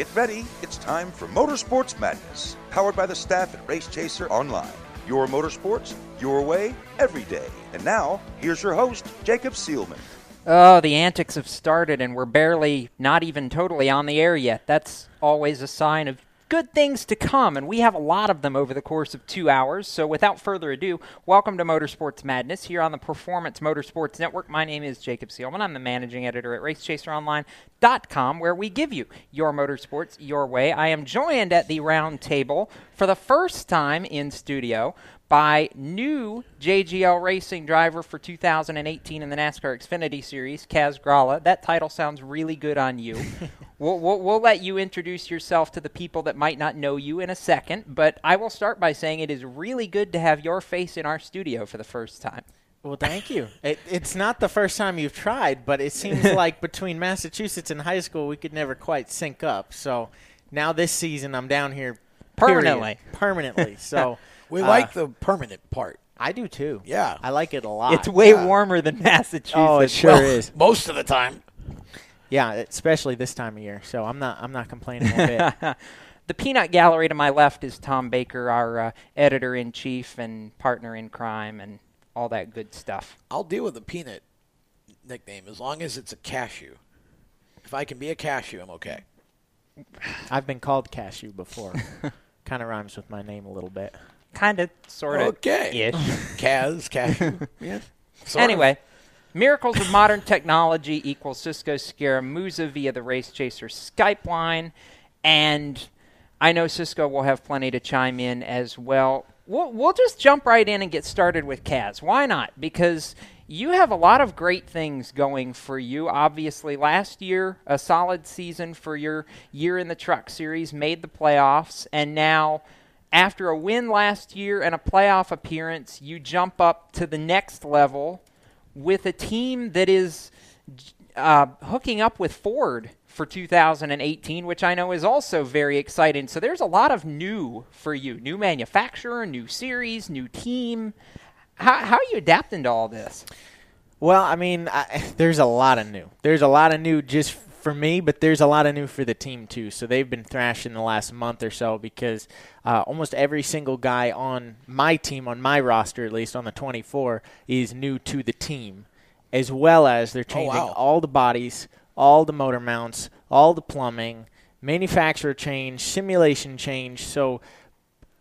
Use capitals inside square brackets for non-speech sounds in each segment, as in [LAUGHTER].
Get ready, it's time for Motorsports Madness, powered by the staff at Race Chaser Online. Your motorsports, your way, every day. And now, here's your host, Jacob Seelman. Oh, the antics have started, and we're barely, not even totally on the air yet. That's always a sign of good things to come, and we have a lot of them over the course of two hours. So, without further ado, welcome to Motorsports Madness here on the Performance Motorsports Network. My name is Jacob Seelman. I'm the managing editor at RaceChaserOnline.com, where we give you your motorsports your way. I am joined at the round table for the first time in studio by new JGL Racing driver for 2018 in the NASCAR Xfinity Series, Kaz Grala. That title sounds really good on you. [LAUGHS] we'll, we'll, we'll, let you introduce yourself to the people that might not know you in a second, but I will start by saying it is really good to have your face in our studio for the first time. Well, thank you. [LAUGHS] It, it's not the first time you've tried, but it seems [LAUGHS] like between Massachusetts and high school, we could never quite sync up. So now this season, I'm down here permanently. Period, permanently. So. We uh, like the permanent part. I do too. Yeah, I like it a lot. It's way yeah. warmer than [LAUGHS] Massachusetts. Oh, it sure well, is. Most of the time. Yeah, especially this time of year. So I'm not I'm not complaining a bit. [LAUGHS] the peanut gallery to my left is Tom Baker, our uh, editor in chief and partner in crime, and all that good stuff. I'll deal with the peanut nickname as long as it's a cashew. If I can be a cashew, I'm okay. I've been called cashew before. [LAUGHS] kind of rhymes with my name a little bit kind of, sort of, okay. ish. Kaz, cashew. yes. anyway, of. miracles of modern technology equals Cisco Scaramuza via the Race Chaser Skype line, and I know Cisco will have plenty to chime in as well. We'll, we'll just jump right in and get started with Kaz. Why not? Because you have a lot of great things going for you. Obviously, last year, a solid season for your year in the truck series, made the playoffs, and now – after a win last year and a playoff appearance, you jump up to the next level with a team that is uh, hooking up with Ford for 2018, which I know is also very exciting. So there's a lot of new for you new manufacturer, new series, new team. How, how are you adapting to all this? Well, I mean, I, [LAUGHS] there's a lot of new. There's a lot of new just for me, but there's a lot of new for the team too. So they've been thrashing the last month or so because uh, almost every single guy on my team, on my roster at least, on the 24, is new to the team, as well as they're changing oh, wow. all the bodies, all the motor mounts, all the plumbing, manufacturer change, simulation change. So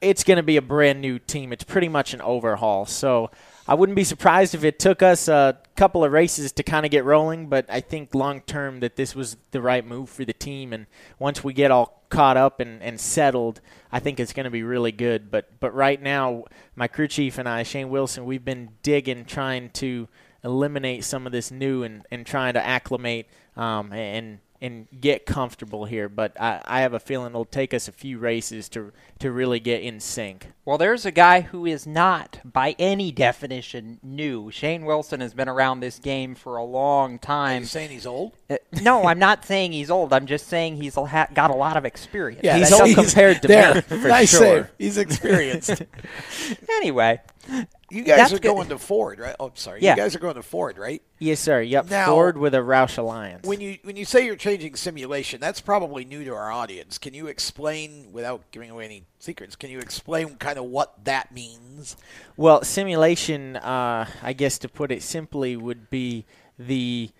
it's going to be a brand new team. It's pretty much an overhaul. So I wouldn't be surprised if it took us a couple of races to kind of get rolling, but I think long term that this was the right move for the team. And once we get all caught up and, and settled, I think it's going to be really good. But but right now, my crew chief and I, Shane Wilson, we've been digging, trying to eliminate some of this new and, and trying to acclimate um, and and get comfortable here. But I, I have a feeling it'll take us a few races to to really get in sync. Well, there's a guy who is not, by any definition, new. Shane Wilson has been around this game for a long time. Are you saying he's old? Uh, no, I'm not saying he's old. I'm just saying he's ha- got a lot of experience. Yeah, he's old [LAUGHS] compared to there. me, for nice sure. Save. He's experienced. [LAUGHS] anyway, you guys That's are good. going to Ford, right? Oh, sorry. Yeah. You guys are going to Ford, right? Yes, sir. Yep. Now, Ford with a Roush Alliance. When you when you say you're changing simulation, that's probably new to our audience. Can you explain, without giving away any secrets, can you explain kind of what that means? Well, simulation, uh, I guess to put it simply, would be the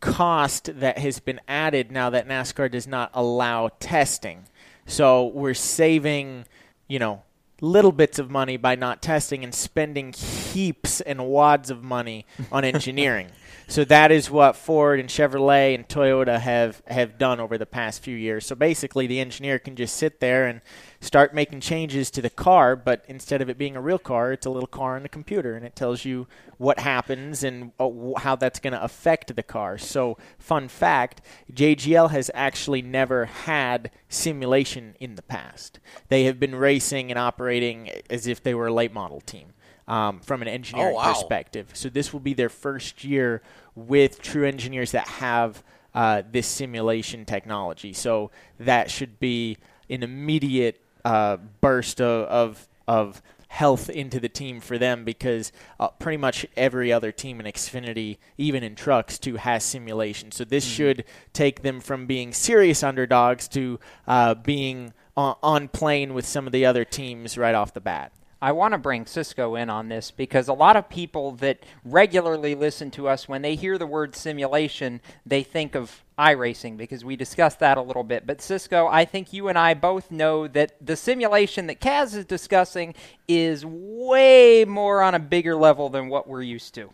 cost that has been added now that NASCAR does not allow testing. So we're saving, you know, little bits of money by not testing and spending heaps and wads of money on [LAUGHS] engineering. so that is what Ford and Chevrolet and Toyota have, have done over the past few years. So basically, the engineer can just sit there and start making changes to the car, but instead of it being a real car, it's a little car on a computer, and it tells you what happens and uh, how that's going to affect the car. So, fun fact JGL has actually never had simulation in the past. They have been racing and operating as if they were a late model team. Um, from an engineering oh, wow. perspective. So, this will be their first year with true engineers that have uh, this simulation technology. So, that should be an immediate uh, burst of, of, of health into the team for them because uh, pretty much every other team in Xfinity, even in trucks, too, has simulation. So this mm-hmm. should take them from being serious underdogs to uh, being on, on plane with some of the other teams right off the bat. I want to bring Cisco in on this because a lot of people that regularly listen to us, when they hear the word simulation, they think of iRacing because we discussed that a little bit. But Cisco, I think you and I both know that the simulation that Kaz is discussing is way more on a bigger level than what we're used to.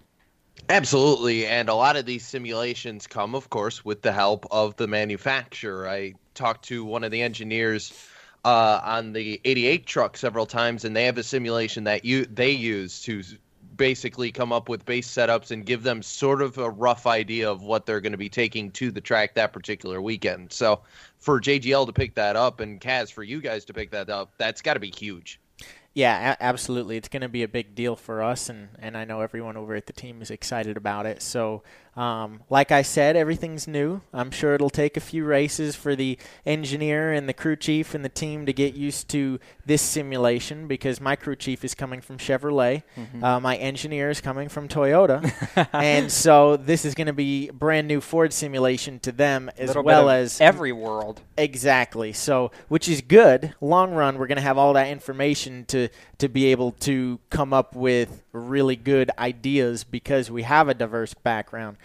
Absolutely. And a lot of these simulations come, of course, with the help of the manufacturer. I talked to one of the engineers uh, on the 88 truck several times, and they have a simulation that you they use to basically come up with base setups and give them sort of a rough idea of what they're going to be taking to the track that particular weekend. So for JGL to pick that up and Kaz for you guys to pick that up, that's got to be huge. Yeah, a- absolutely. It's going to be a big deal for us, and, and I know everyone over at the team is excited about it. So um, like I said, everything's new. I'm sure it'll take a few races for the engineer and the crew chief and the team to get used to this simulation because my crew chief is coming from Chevrolet, mm-hmm. uh, my engineer is coming from Toyota, [LAUGHS] and so this is going to be brand new Ford simulation to them as well as every world. Exactly. So, which is good. Long run, we're going to have all that information to to be able to come up with really good ideas because we have a diverse background.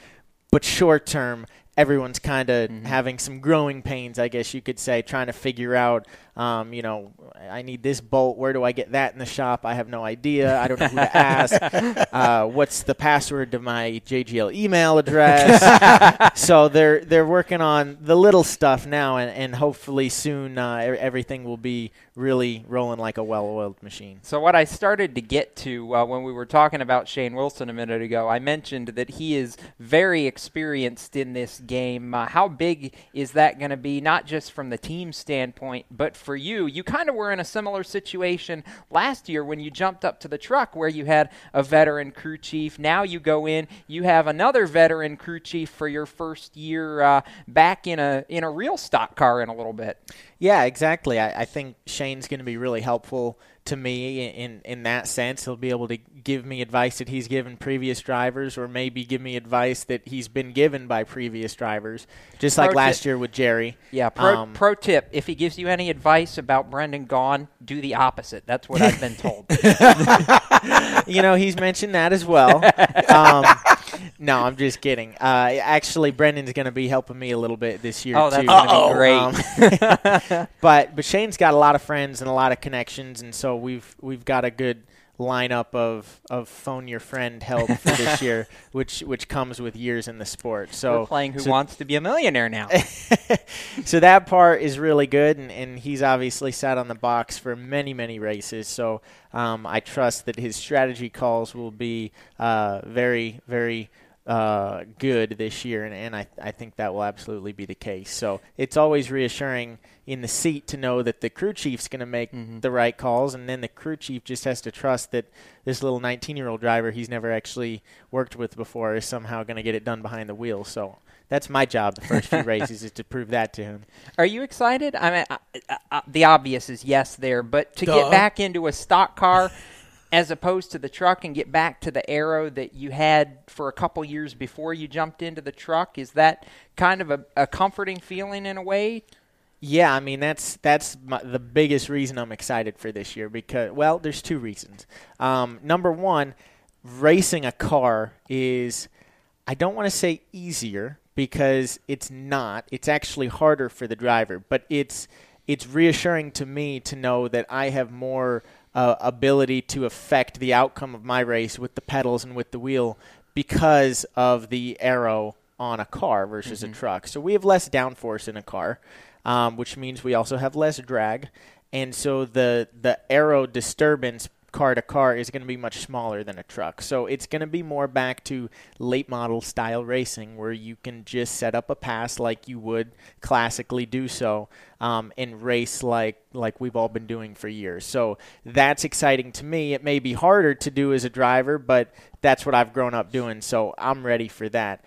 But short term, everyone's kind of mm-hmm. having some growing pains, I guess you could say, trying to figure out um, you know, I need this bolt. Where do I get that in the shop? I have no idea. I don't know who to ask. [LAUGHS] Uh, what's the password to my JGL email address? [LAUGHS] so they're they're working on the little stuff now, and, and hopefully soon uh, everything will be really rolling like a well-oiled machine. So what I started to get to uh, when we were talking about Shane Wilson a minute ago, I mentioned that he is very experienced in this game. Uh, how big is that going to be? Not just from the team standpoint, but for you, you kind of were in a similar situation last year when you jumped up to the truck where you had a veteran crew chief. Now you go in, you have another veteran crew chief for your first year uh, back in a in a real stock car in a little bit. Yeah, exactly. I, I think Shane's going to be really helpful to me in in that sense. He'll be able to give me advice that he's given previous drivers, or maybe give me advice that he's been given by previous drivers, just pro like last year with Jerry. Yeah. Pro, um, pro tip: If he gives you any advice about Brendan Gaughan, do the opposite. That's what I've been told. [LAUGHS] you know, he's mentioned that as well. [LAUGHS] Um, no, I'm just kidding. Uh, actually, Brendan's going to be helping me a little bit this year oh, that's too. great. Um, [LAUGHS] but but Shane's got a lot of friends and a lot of connections, and so we've we've got a good lineup of, of phone your friend help for this [LAUGHS] year, which which comes with years in the sport. So We're playing Who so Wants to Be a Millionaire now. [LAUGHS] so that part is really good, and, and he's obviously sat on the box for many many races. So um, I trust that his strategy calls will be uh, very very uh, good this year, and, and I, I think that will absolutely be the case. So it's always reassuring in the seat to know that the crew chief's going to make mm-hmm. the right calls, and then the crew chief just has to trust that this little 19 year old driver he's never actually worked with before is somehow going to get it done behind the wheel. So that's my job the first few [LAUGHS] races is to prove that to him. Are you excited? I mean, uh, uh, uh the obvious is yes there, but to Duh. get back into a stock car as opposed to the truck and get back to the aero that you had for a couple years before you jumped into the truck? Is that kind of a, a comforting feeling in a way? Yeah, I mean that's that's my, the biggest reason I'm excited for this year because well, there's two reasons. Um, number one, racing a car is I don't want to say easier because it's not. It's actually harder for the driver, but it's it's reassuring to me to know that I have more uh, ability to affect the outcome of my race with the pedals and with the wheel because of the aero on a car versus mm-hmm. a truck. So we have less downforce in a car, um, which means we also have less drag, and so the the aero disturbance car to car is going to be much smaller than a truck. So it's going to be more back to late model style racing where you can just set up a pass like you would classically do so um, and race like like we've all been doing for years. So that's exciting to me. It may be harder to do as a driver, but that's what I've grown up doing. So I'm ready for that.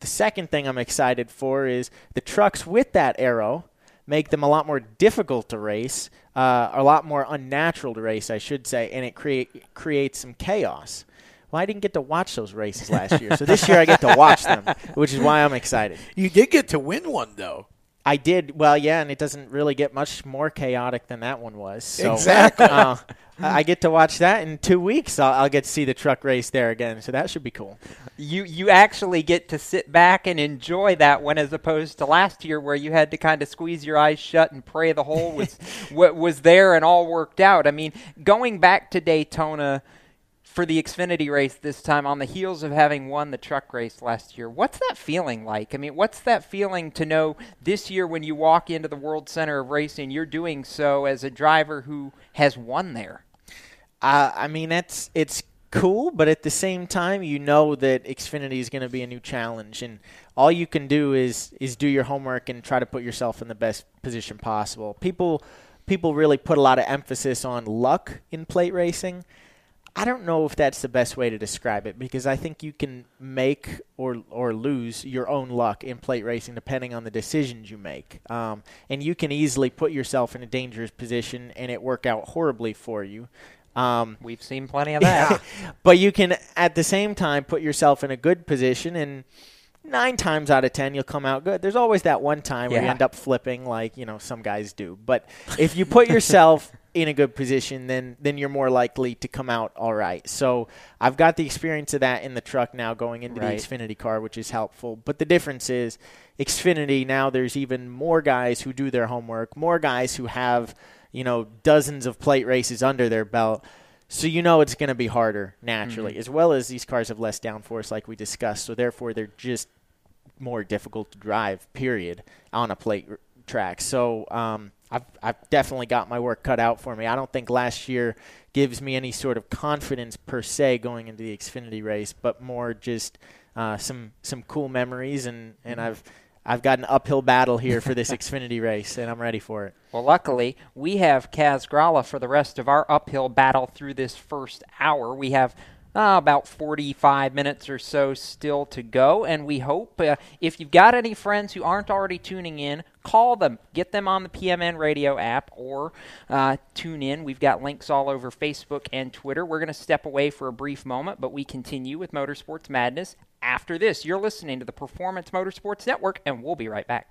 The second thing I'm excited for is the trucks with that aero make them a lot more difficult to race, uh, a lot more unnatural to race, I should say, and it create creates some chaos. Well, I didn't get to watch those races last year, so this year I get to watch them, [LAUGHS] which is why I'm excited. You did get to win one though. I did well, yeah, and it doesn't really get much more chaotic than that one was. So, Exactly. uh, I get to watch that in two weeks. I'll, I'll get to see the truck race there again, so that should be cool. You you actually get to sit back and enjoy that one, as opposed to last year where you had to kind of squeeze your eyes shut and pray the hole was [LAUGHS] what was there and all worked out. I mean, going back to Daytona for the Xfinity race this time on the heels of having won the truck race last year. What's that feeling like? I mean, what's that feeling to know this year when you walk into the World Center of Racing, you're doing so as a driver who has won there? Uh, I mean, it's it's cool, but at the same time, you know that Xfinity is going to be a new challenge, and all you can do is is do your homework and try to put yourself in the best position possible. People people really put a lot of emphasis on luck in plate racing. I don't know if that's the best way to describe it because I think you can make or or lose your own luck in plate racing depending on the decisions you make, um, and you can easily put yourself in a dangerous position and it work out horribly for you. Um, We've seen plenty of that. [LAUGHS] but you can at the same time put yourself in a good position and nine times out of ten you'll come out good there's always that one time where you end up flipping like you know some guys do but if you put yourself in a good position then then you're more likely to come out all right so i've got the experience of that in the truck now going into Right. the xfinity car which is helpful but the difference is xfinity now there's even more guys who do their homework more guys who have you know dozens of plate races under their belt so you know it's going to be harder naturally, as well as these cars have less downforce, like we discussed. So therefore, they're just more difficult to drive. Period on a plate r- track. So um, I've I've definitely got my work cut out for me. I don't think last year gives me any sort of confidence per se going into the Xfinity race, but more just uh, some some cool memories, and and I've I've got an uphill battle here for this [LAUGHS] Xfinity race, and I'm ready for it. Well, luckily, we have Kaz Grala for the rest of our uphill battle through this first hour. We have uh, about 45 minutes or so still to go, and we hope uh, if you've got any friends who aren't already tuning in, call them, get them on the PMN radio app, or uh, tune in. We've got links all over Facebook and Twitter. We're going to step away for a brief moment, but we continue with Motorsports Madness after this. You're listening to the Performance Motorsports Network, and we'll be right back.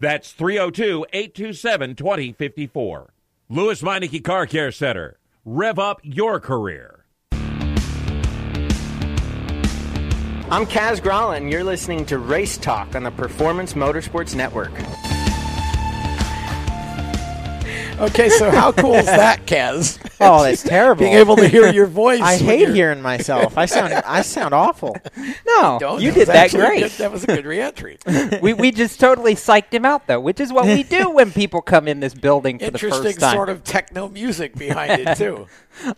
That's 302 827 2054. Lewes Meineke Car Care Center. Rev up your career. I'm Kaz and you're listening to Race Talk on the Performance Motorsports Network. Okay, so how cool is that, [LAUGHS] Kaz? Oh, that's terrible. Being able to hear your [LAUGHS] voice. I hate hearing myself. I sound I sound awful. [LAUGHS] No, Don't. you That did that great. good- that was a good reentry. we we just totally psyched him out though, which is what we do when people come in this building for the first time. sort of techno music behind it too.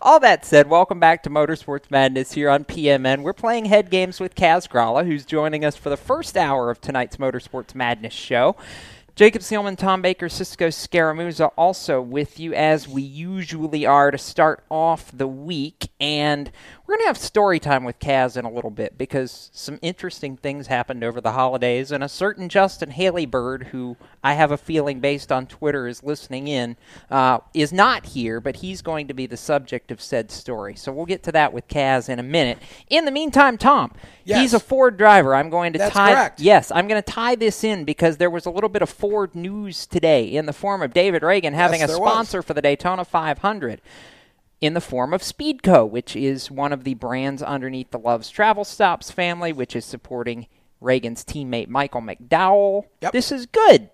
All that said, welcome back to Motorsports Madness here on PMN. We're playing head games with Kaz Grala, who's joining us for the first hour of tonight's Motorsports Madness show. Jacob Seelman, Tom Baker, Cisco Scaramuza also with you as we usually are to start off the week. And we're going to have story time with Kaz in a little bit because some interesting things happened over the holidays. And a certain Justin Haley Bird, who I have a feeling based on Twitter is listening in, uh, is not here, but he's going to be the subject of said story. So we'll get to that with Kaz in a minute. In the meantime, Tom, Yes. he's a Ford driver. I'm going to That's tie. correct. Yes, I'm going to tie this in because there was a little bit of Ford news today in the form of David Ragan having a there was. sponsor for the Daytona 500 in the form of Speedco, which is one of the brands underneath the Love's Travel Stops family, which is supporting Ragan's teammate Michael McDowell. Yep. This is good.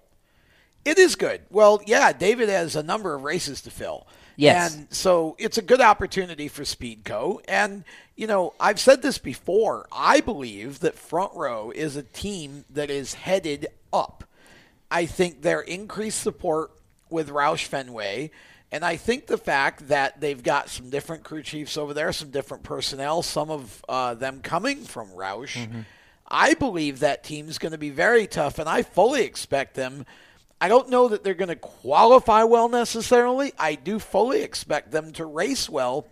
It is good. Well, yeah, David has a number of races to fill. Yes. And so it's a good opportunity for Speedco. And, you know, I've said this before. I believe that Front Row is a team that is headed up. I think their increased support with Roush Fenway. And I think the fact that they've got some different crew chiefs over there, some different personnel, some of uh, them coming from Roush, I believe that team's going to be very tough, and I fully expect them. I don't know that they're going to qualify well necessarily. I do fully expect them to race well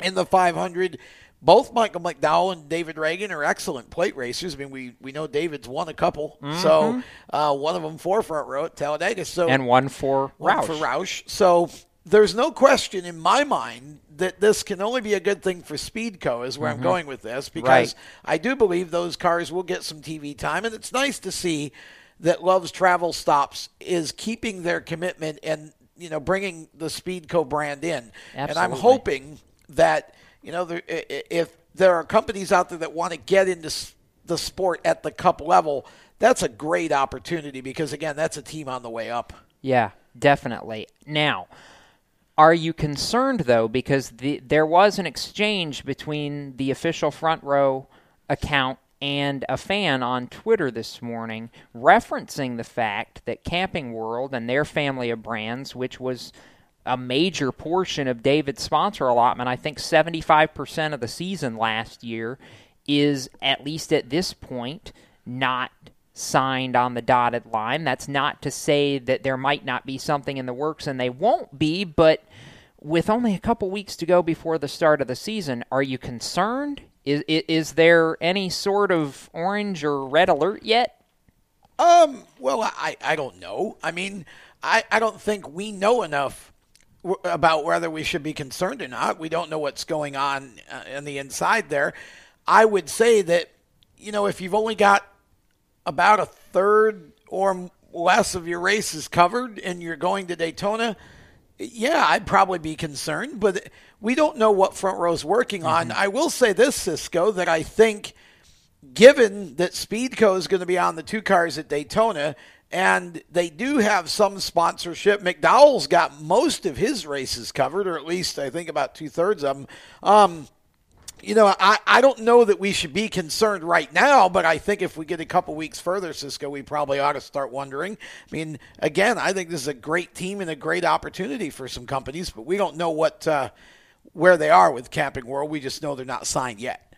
in the 500. Both Michael McDowell and David Ragan are excellent plate racers. I mean, we, we know David's won a couple, so uh, one of them for front row at Talladega. So And one for one Roush. for Roush. So there's no question in my mind that this can only be a good thing for Speedco, is where I'm going with this, because Right. I do believe those cars will get some TV time, and it's nice to see that Love's Travel Stops is keeping their commitment and you know bringing the Speedco brand in. And I'm hoping that you know there, if there are companies out there that want to get into the sport at the cup level, that's a great opportunity because again, that's a team on the way up. Yeah, definitely. Now, are you concerned though because the, there was an exchange between the official front row account and a fan on Twitter this morning referencing the fact that Camping World and their family of brands, which was a major portion of David's sponsor allotment, I think 75% of the season last year, is at least at this point not signed on the dotted line. That's not to say that there might not be something in the works and they won't be, but with only a couple weeks to go before the start of the season, are you concerned? Is, is, there any sort of orange or red alert yet? Um, well, I, I don't know. I mean, I, I don't think we know enough about whether we should be concerned or not. We don't know what's going on uh, in the inside there. I would say that, you know, if you've only got about a third or less of your races covered and you're going to Daytona, yeah, I'd probably be concerned, but we don't know what front row's working on. I will say this, Cisco, that I think given that Speedco is going to be on the two cars at Daytona, and they do have some sponsorship. McDowell's got most of his races covered, or at least I think about two thirds of them. Um, you know, I, I don't know that we should be concerned right now, but I think if we get a couple weeks further, Cisco, we probably ought to start wondering. I mean, again, I think this is a great team and a great opportunity for some companies, but we don't know what uh, where they are with Camping World. We just know they're not signed yet.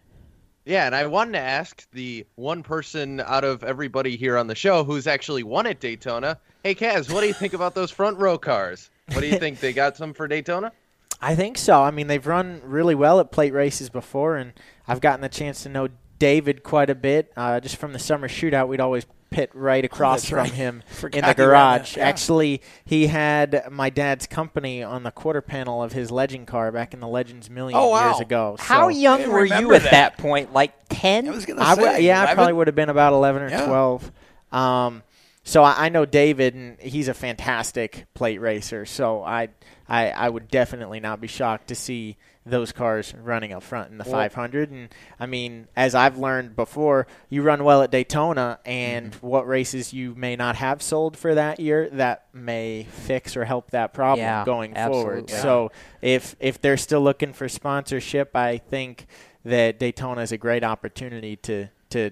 Yeah, and I wanted to ask the one person out of everybody here on the show who's actually won at Daytona. Hey, Kaz, what do you think about those front row cars? What do you think? They got some for Daytona? I think so. I mean, they've run really well at plate races before, and I've gotten the chance to know David quite a bit. Uh, just from the summer shootout, we'd always pit right across That's from right. him Forgot [LAUGHS] in the garage. yeah. Actually, he had my dad's company on the quarter panel of his Legend car back in the Legends Million Oh, wow. years ago. How young were you at that. that point? Like ten? I was going to say, w- yeah, I probably would have been about 11 or Yeah. 12. Um, so I, I know David, and he's a fantastic plate racer. So I, I, I would definitely not be shocked to see those cars running up front in the 500. And I mean, as I've learned before, you run well at Daytona, and Mm-hmm. what races you may not have sold for that year, that may fix or help that problem Yeah, going forward. absolutely. So if if they're still looking for sponsorship, I think that Daytona is a great opportunity to to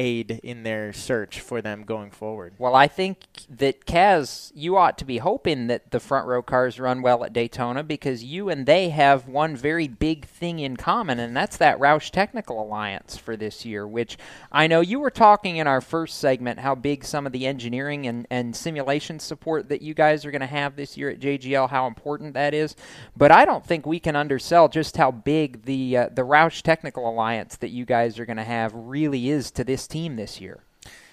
aid in their search for them going forward. Well, I think that Kaz, you ought to be hoping that the front row cars run well at Daytona because you and they have one very big thing in common, and that's that Roush Technical Alliance for this year. Which I know you were talking in our first segment how big some of the engineering and, and simulation support that you guys are going to have this year at JGL, how important that is. But I don't think we can undersell just how big the uh, the Roush Technical Alliance that you guys are going to have really is to this team this year.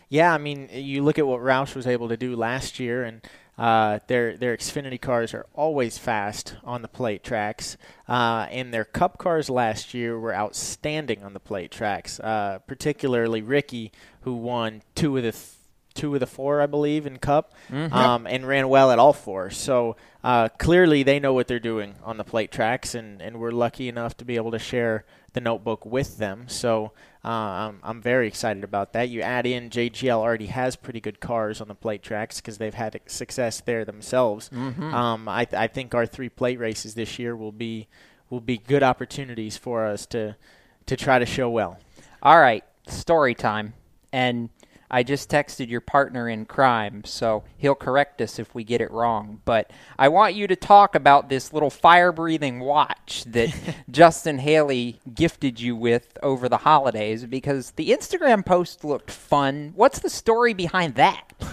Yeah, I mean, you look at what Roush was able to do last year, and uh, their their Xfinity cars are always fast on the plate tracks, uh, and their Cup cars last year were outstanding on the plate tracks. Uh, particularly Ricky, who won two of the th- two of the four, I believe, in Cup, um, and ran well at all four. So uh, clearly, they know what they're doing on the plate tracks, and, and we're lucky enough to be able to share the notebook with them. So uh, I'm, I'm very excited about that. You add in JGL already has pretty good cars on the plate tracks because they've had success there themselves. Um, I, th- I think our three plate races this year will be will be good opportunities for us to to try to show well. All right, story time. And I just texted your partner in crime, so he'll correct us if we get it wrong. But I want you to talk about this little fire breathing watch that [LAUGHS] Justin Haley gifted you with over the holidays because the Instagram post looked fun. What's the story behind that? [LAUGHS]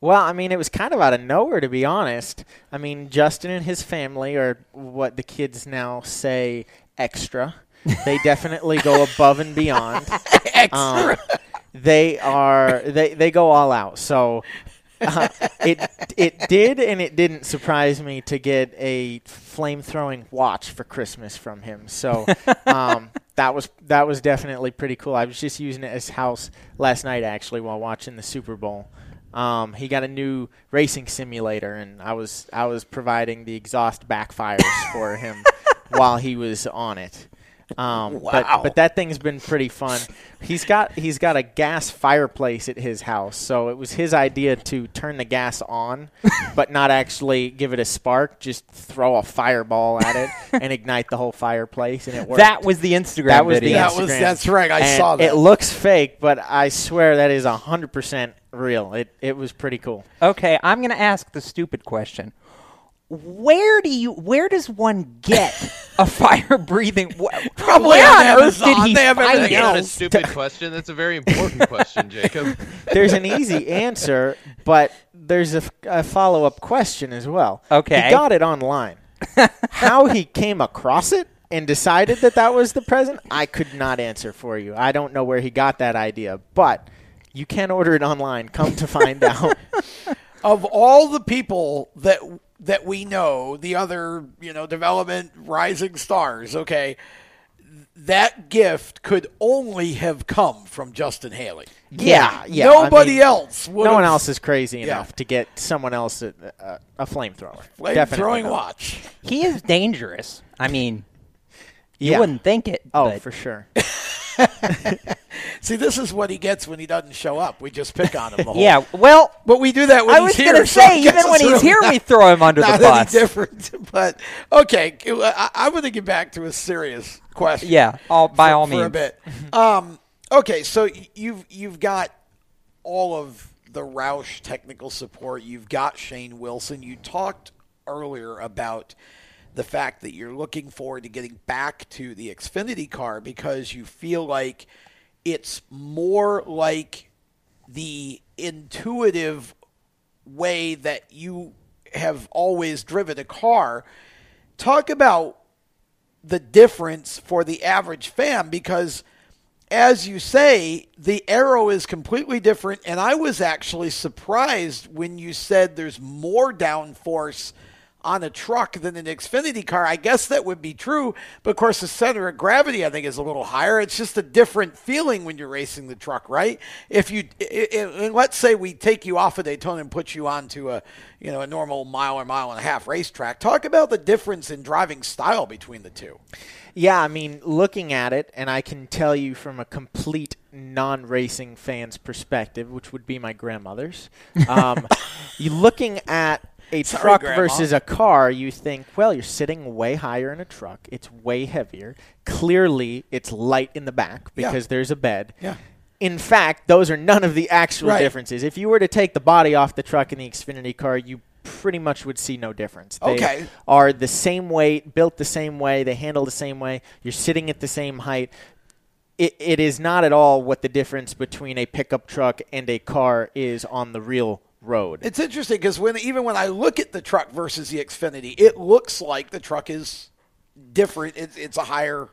Well, I mean, it was kind of out of nowhere, to be honest. I mean, Justin and his family are what the kids now say extra. They definitely go [LAUGHS] above and beyond. Um, they are they they go all out. So uh, it it did and it didn't surprise me to get a flame throwing watch for Christmas from him. So [LAUGHS] um, that was that was definitely pretty cool. I was just using it as house last night actually while watching the Super Bowl. Um, he got a new racing simulator, and I was I was providing the exhaust backfires for him [LAUGHS] while he was on it. Um, Wow. [LAUGHS] But, but that thing's been pretty fun. He's got he's got a gas fireplace at his house, so it was his idea to turn the gas on, [LAUGHS] but not actually give it a spark. Just throw a fireball at it [LAUGHS] and ignite the whole fireplace, and it worked. That was the Instagram That was video. the That was- that's right, I And saw that. It looks fake, but I swear that is hundred percent real. It it was pretty cool. Okay, I'm going to ask the stupid question. Where do you? Where does one get a [LAUGHS] fire breathing? Wh- Probably where on on, earth did Amazon. he They have find everything That's not a stupid [LAUGHS] question. That's a very important question, Jacob. [LAUGHS] There's an easy answer, but there's a, a follow up question as well. Okay. He got it online. How he came across it and decided that that was the present, I could not answer for you. I don't know where he got that idea, but you can order it online. Come to find out. of all the people that that we know, the other you know development rising stars, okay, that gift could only have come from Justin Haley. Yeah, yeah. Nobody I mean, else. would No one else is crazy Yeah. enough to get someone else a, a, a flamethrower. flame Definitely throwing not. watch. He is dangerous. I mean, you Yeah. wouldn't think it. Oh, but for sure. [LAUGHS] [LAUGHS] See, this is what he gets when he doesn't show up. We just pick on him. The [LAUGHS] whole, Yeah, well, but we do that when I he's was gonna say, I guess even when he's really here, not- we throw him under the bus. Different, [LAUGHS] but okay. I, I'm going to get back to a serious question. Yeah, all, by for, all for means. a bit. [LAUGHS] Um, okay, so you've you've got all of the Roush technical support. You've got Shane Wilson. You talked earlier about the fact that you're looking forward to getting back to the Xfinity car because you feel like it's more like the intuitive way that you have always driven a car. Talk about the difference for the average fan because as you say the aero is completely different and i was actually surprised when you said there's more downforce on a truck than an xfinity car. I guess that would be true but of course the center of gravity i think is a little higher. It's just a different feeling when you're racing the truck right? If you i- i- and let's say we take you off of daytona and put you onto a you know a normal mile or mile and a half racetrack talk about the difference in driving style between the two. Yeah, I mean, looking at it, and I can tell you from a complete non-racing fan's perspective, which would be my grandmother's. Um, [LAUGHS] you looking at a Sorry, truck Grandma. versus a car, you think, well, you're sitting way higher in a truck. It's way heavier. Clearly, it's light in the back Yeah. because there's a bed. Yeah. In fact, those are none of the actual Right. differences. If you were to take the body off the truck in the Xfinity car, you pretty much would see no difference. They Okay. are the same weight, built the same way, they handle the same way. You're sitting at the same height. It, it is not at all what the difference between a pickup truck and a car is on the real road. It's interesting because when even when I look at the truck versus the Xfinity, it looks like the truck is different. It's, it's a higher.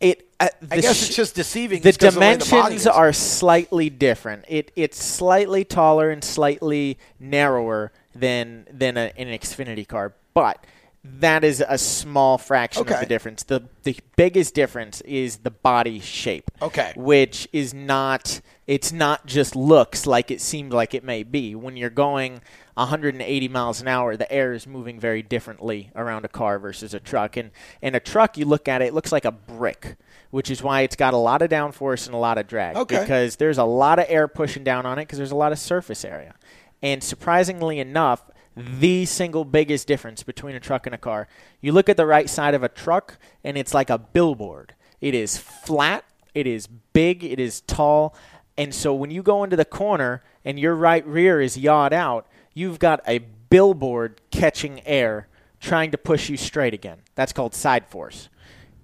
It, uh, I guess sh- it's just deceiving. The of the dimensions are slightly different. It it's slightly taller and slightly narrower than than a, an Xfinity car, but that is a small fraction of the difference. The the biggest difference is the body shape. Okay. Which is not it's not just looks like it seemed like it may be. When you're going 180 miles an hour, the air is moving very differently around a car versus a truck. And in a truck, you look at it, it looks like a brick, which is why it's got a lot of downforce and a lot of drag. Okay. Because there's a lot of air pushing down on it because there's a lot of surface area. And surprisingly enough, the single biggest difference between a truck and a car, you look at the right side of a truck and it's like a billboard. It is flat, it is big, it is tall. And so when you go into the corner and your right rear is yawed out, you've got a billboard catching air trying to push you straight again. That's called side force.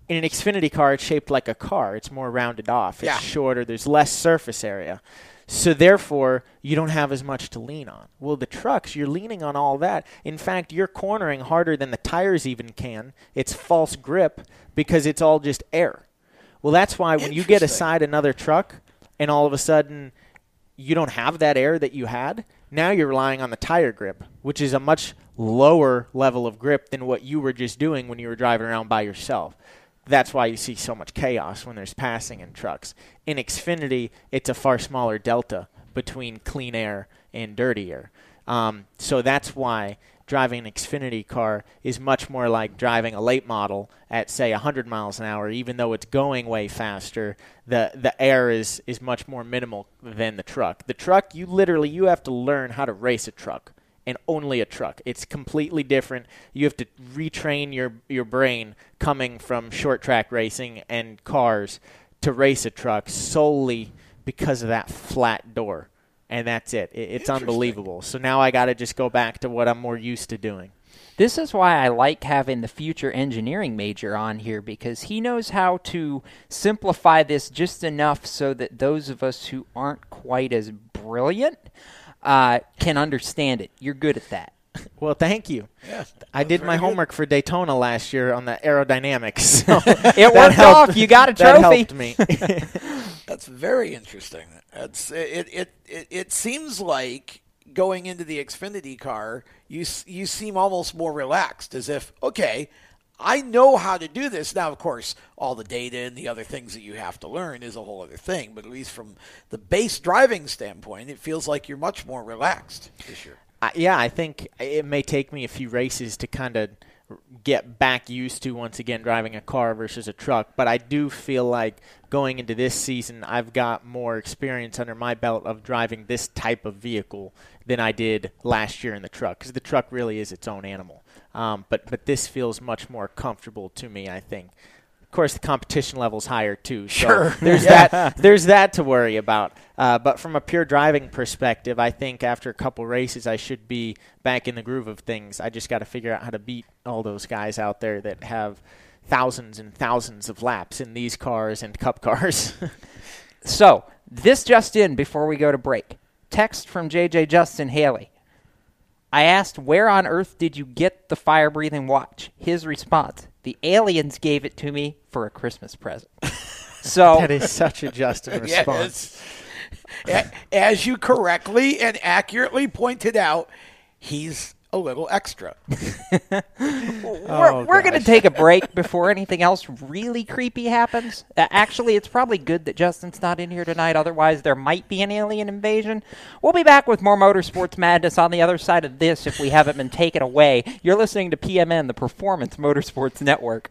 In an Xfinity car, it's shaped like a car. It's more rounded off. It's Yeah. shorter. There's less surface area. So therefore, you don't have as much to lean on. Well, the trucks, you're leaning on all that. In fact, you're cornering harder than the tires even can. It's false grip because it's all just air. Well, that's why when you get aside another truck and all of a sudden you don't have that air that you had, now you're relying on the tire grip, which is a much lower level of grip than what you were just doing when you were driving around by yourself. That's why you see so much chaos when there's passing in trucks. In Xfinity, it's a far smaller delta between clean air and dirty air. Um, so that's why driving an Xfinity car is much more like driving a late model at say 100 miles an hour even though it's going way faster the the air is is much more minimal than the truck the truck you literally you have to learn how to race a truck and only a truck. It's completely different. You have to retrain your your brain coming from short track racing and cars to race a truck solely because of that flat door. And that's it, it it's unbelievable. So now i got to just go back to what i'm more used to doing. This is why I like having the future engineering major on here because he knows how to simplify this just enough so that those of us who aren't quite as brilliant uh, can understand it. You're good at that. [LAUGHS] Well, thank you. Yeah, I did my very good. homework for Daytona last year on the aerodynamics. [LAUGHS] So It worked helped- off. You got a trophy. that trophy. helped me. [LAUGHS] That's very interesting. It's it it it, it seems like going into the Xfinity car, you you seem almost more relaxed, as if okay, I know how to do this. Now, of course, all the data and the other things that you have to learn is a whole other thing. But at least from the base driving standpoint, it feels like you're much more relaxed this year. Uh, yeah, I think it may take me a few races to kind of get back used to once again driving a car versus a truck. But I do feel like going into this season, I've got more experience under my belt of driving this type of vehicle than I did last year in the truck because the truck really is its own animal. Um, but but this feels much more comfortable to me. I think. Of course, the competition level's higher too. So Sure. [LAUGHS] There's Yeah. that. There's that to worry about. Uh, but from a pure driving perspective, I think after a couple races, I should be back in the groove of things. I just got to figure out how to beat all those guys out there that have thousands and thousands of laps in these cars and cup cars. [LAUGHS] So, this just in before we go to break. Text from JJ Justin Haley. I asked, where on earth did you get the fire breathing watch? His response, the aliens gave it to me for a Christmas present. [LAUGHS] So, that is such a Justin [LAUGHS] response. Yes. As you correctly and accurately pointed out, he's a little extra. we're, [LAUGHS] Oh, we're going to take a break before anything else really creepy happens. Uh, actually, it's probably good that Justin's not in here tonight. Otherwise, there might be an alien invasion. We'll be back with more motorsports madness on the other side of this if we haven't been taken away. You're listening to PMN, the Performance Motorsports Network.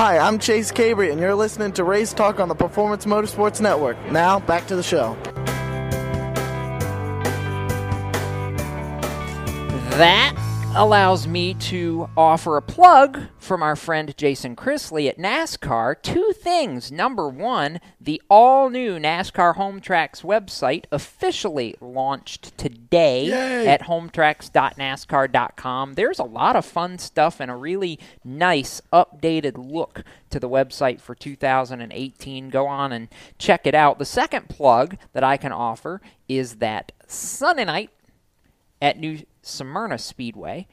Hi, I'm Chase Cabre, and you're listening to Race Talk on the Performance Motorsports Network. Now, back to the show. That allows me to offer a plug from our friend Jason Chrisley at NASCAR. Two things. Number one, the all new NASCAR Home Tracks website officially launched today Yay. at hometracks.nascar.com. There's a lot of fun stuff and a really nice updated look to the website for 2018. Go on and check it out. The second plug that I can offer is that Sunday night at New Smyrna Speedway,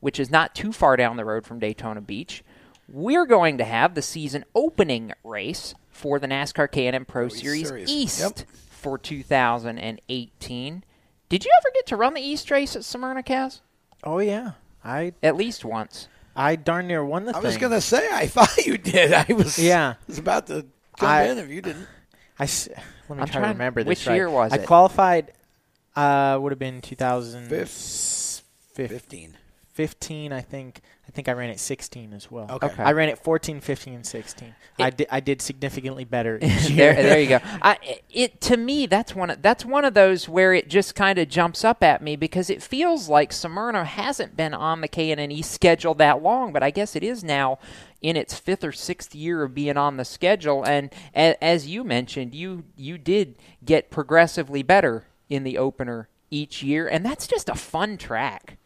which is not too far down the road from Daytona Beach, we're going to have the season opening race for the NASCAR K&N Pro Series, Series. East Yep. for 2018. Did you ever get to run the East race at Smyrna, Kaz? Oh yeah, I At least once. I darn near won the I thing. was gonna say I [LAUGHS] thought you did. I was Yeah. was about to jump I- in if you didn't. I s- let me I'm try to remember this. which right. year was I it? qualified. Uh, would have been 2015. Fifteen. I think. I think I ran at 16 as well. Okay. Okay. I ran at 14, 15, and 16. I It- did. I did significantly better. [LAUGHS] Each year. there, there you go. [LAUGHS] I, it to me that's one of, that's one of those where it just kind of jumps up at me because it feels like Smyrna hasn't been on the K and E schedule that long, but I guess it is now in its fifth or sixth year of being on the schedule. And a, as you mentioned, you you did get progressively better in the opener each year, and that's just a fun track.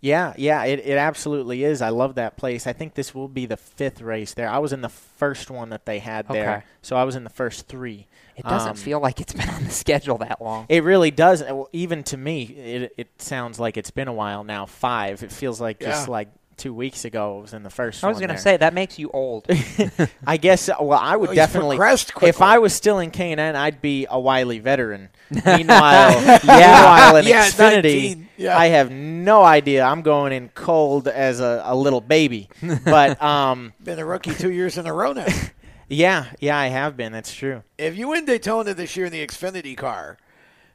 Yeah, yeah, it, it absolutely is. I love that place. I think this will be the fifth race there. I was in the first one that they had there, Okay. so I was in the first three. It doesn't Um, feel like it's been [LAUGHS] on the schedule that long. It really does. Uh, well, Even to me, it it sounds like it's been a while now. Five. It feels like just like two weeks ago. I was in the first. I was going to say that makes you old. [LAUGHS] I guess. uh, Well, I would Well, definitely. If. I was still in K and N, I'd be a wily veteran. [LAUGHS] Meanwhile, meanwhile in [LAUGHS] Yeah, Xfinity, 19, yeah. I have no idea. I'm going in cold as a, a little baby. But um, Been a rookie two years in a row now. yeah, yeah, I have been. That's true. if you win Daytona this year in the Xfinity car,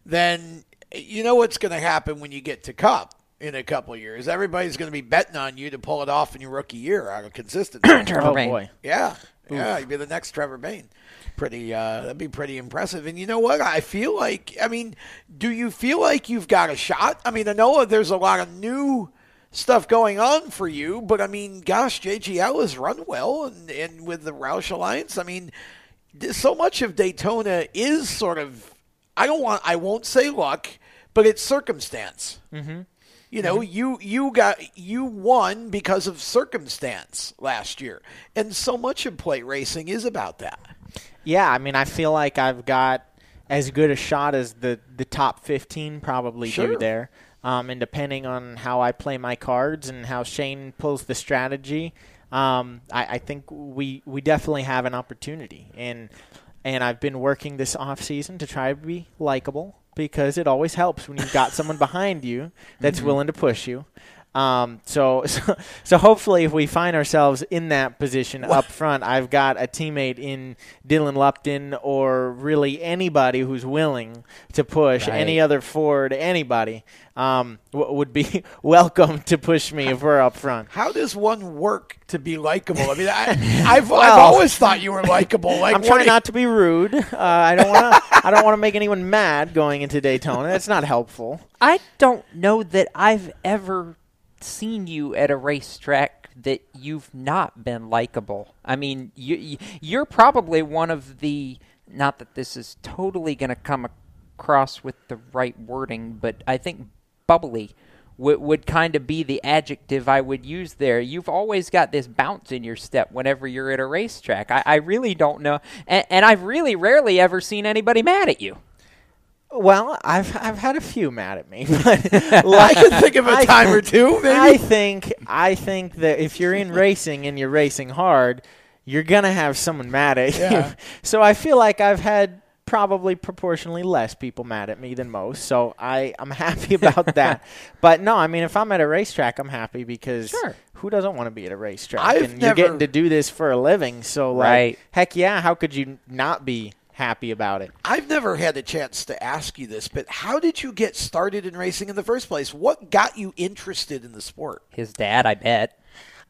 then you know what's going to happen when you get to Cup in a couple of years. Everybody's going to be betting on you to pull it off in your rookie year out of consistency. [CLEARS THROAT] Trevor oh Bayne. boy. yeah, yeah, you'd be the next Trevor Bayne. Pretty, uh, that'd be pretty impressive. And you know what? I feel like, I mean, do you feel like you've got a shot? I mean, I know there's a lot of new stuff going on for you, but I mean, gosh, JGL has run well, and, and with the Roush Alliance, I mean, so much of Daytona is sort of, I don't want, I won't say luck, but it's circumstance. Mm-hmm. You know, you you got you won because of circumstance last year, and so much of plate racing is about that. Yeah, I mean, I feel like I've got as good a shot as the, the top 15 probably Sure. do there. Um, and depending on how I play my cards and how Shane pulls the strategy, um, I, I think we, we definitely have an opportunity. And and I've been working this off season to try to be likable because it always helps when you've got someone behind you that's mm-hmm. willing to push you. Um, so, [LAUGHS] so, so hopefully, if we find ourselves in that position up front, I've got a teammate in Dylan Lupton or really anybody who's willing to push Right. any other forward, anybody um, w- would be [LAUGHS] welcome to push me if we're up front. How does one work to be likable? I mean, I, [LAUGHS] I've I've always thought you were likable. Like I'm trying you- not to be rude. Uh, I don't want to. I don't want to make anyone mad going into Daytona. That's not helpful. I don't know that I've ever seen you at a racetrack that you've not been likable. I mean, you, you you're probably one of the not that this is totally going to come across with the right wording, but I think bubbly would would kind of be the adjective I would use there. You've always got this bounce in your step whenever you're at a racetrack. I, I really don't know, and, and I've really rarely ever seen anybody mad at you. Well, I've I've had a few mad at me, [LAUGHS] but I can [LAUGHS] think of a I- time or two, maybe. I think I think that if you're in racing and you're racing hard, you're gonna have someone mad at Yeah. you. [LAUGHS] So I feel like I've had probably proportionally less people mad at me than most. So I I'm happy about that. but no, I mean if I'm at a racetrack, I'm happy because Sure. who doesn't want to be at a racetrack? I've and you're getting to do this for a living. So like, Right. heck yeah, how could you not be happy about it? I've never had a chance to ask you this, but how did you get started in racing in the first place? What got you interested in the sport? His dad, I bet.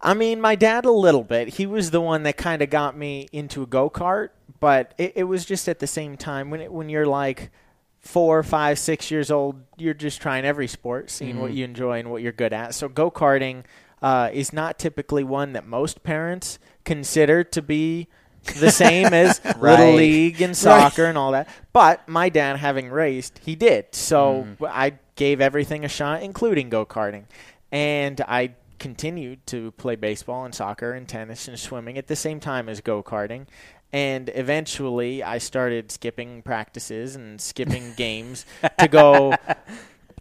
I mean, my dad a little bit. He was the one that kind of got me into a go kart, but it, it was just at the same time when it, when you're like four, five, six years old, you're just trying every sport, seeing what Mhm. you enjoy and what you're good at. So go karting uh, is not typically one that most parents consider to be the same as [LAUGHS] Right. little league and Right. soccer and all that. But my dad, having raced, he did. So mm. I gave everything a shot, including go karting, and I continued to play baseball and soccer and tennis and swimming at the same time as go karting. And eventually, I started skipping practices and skipping [LAUGHS] games to go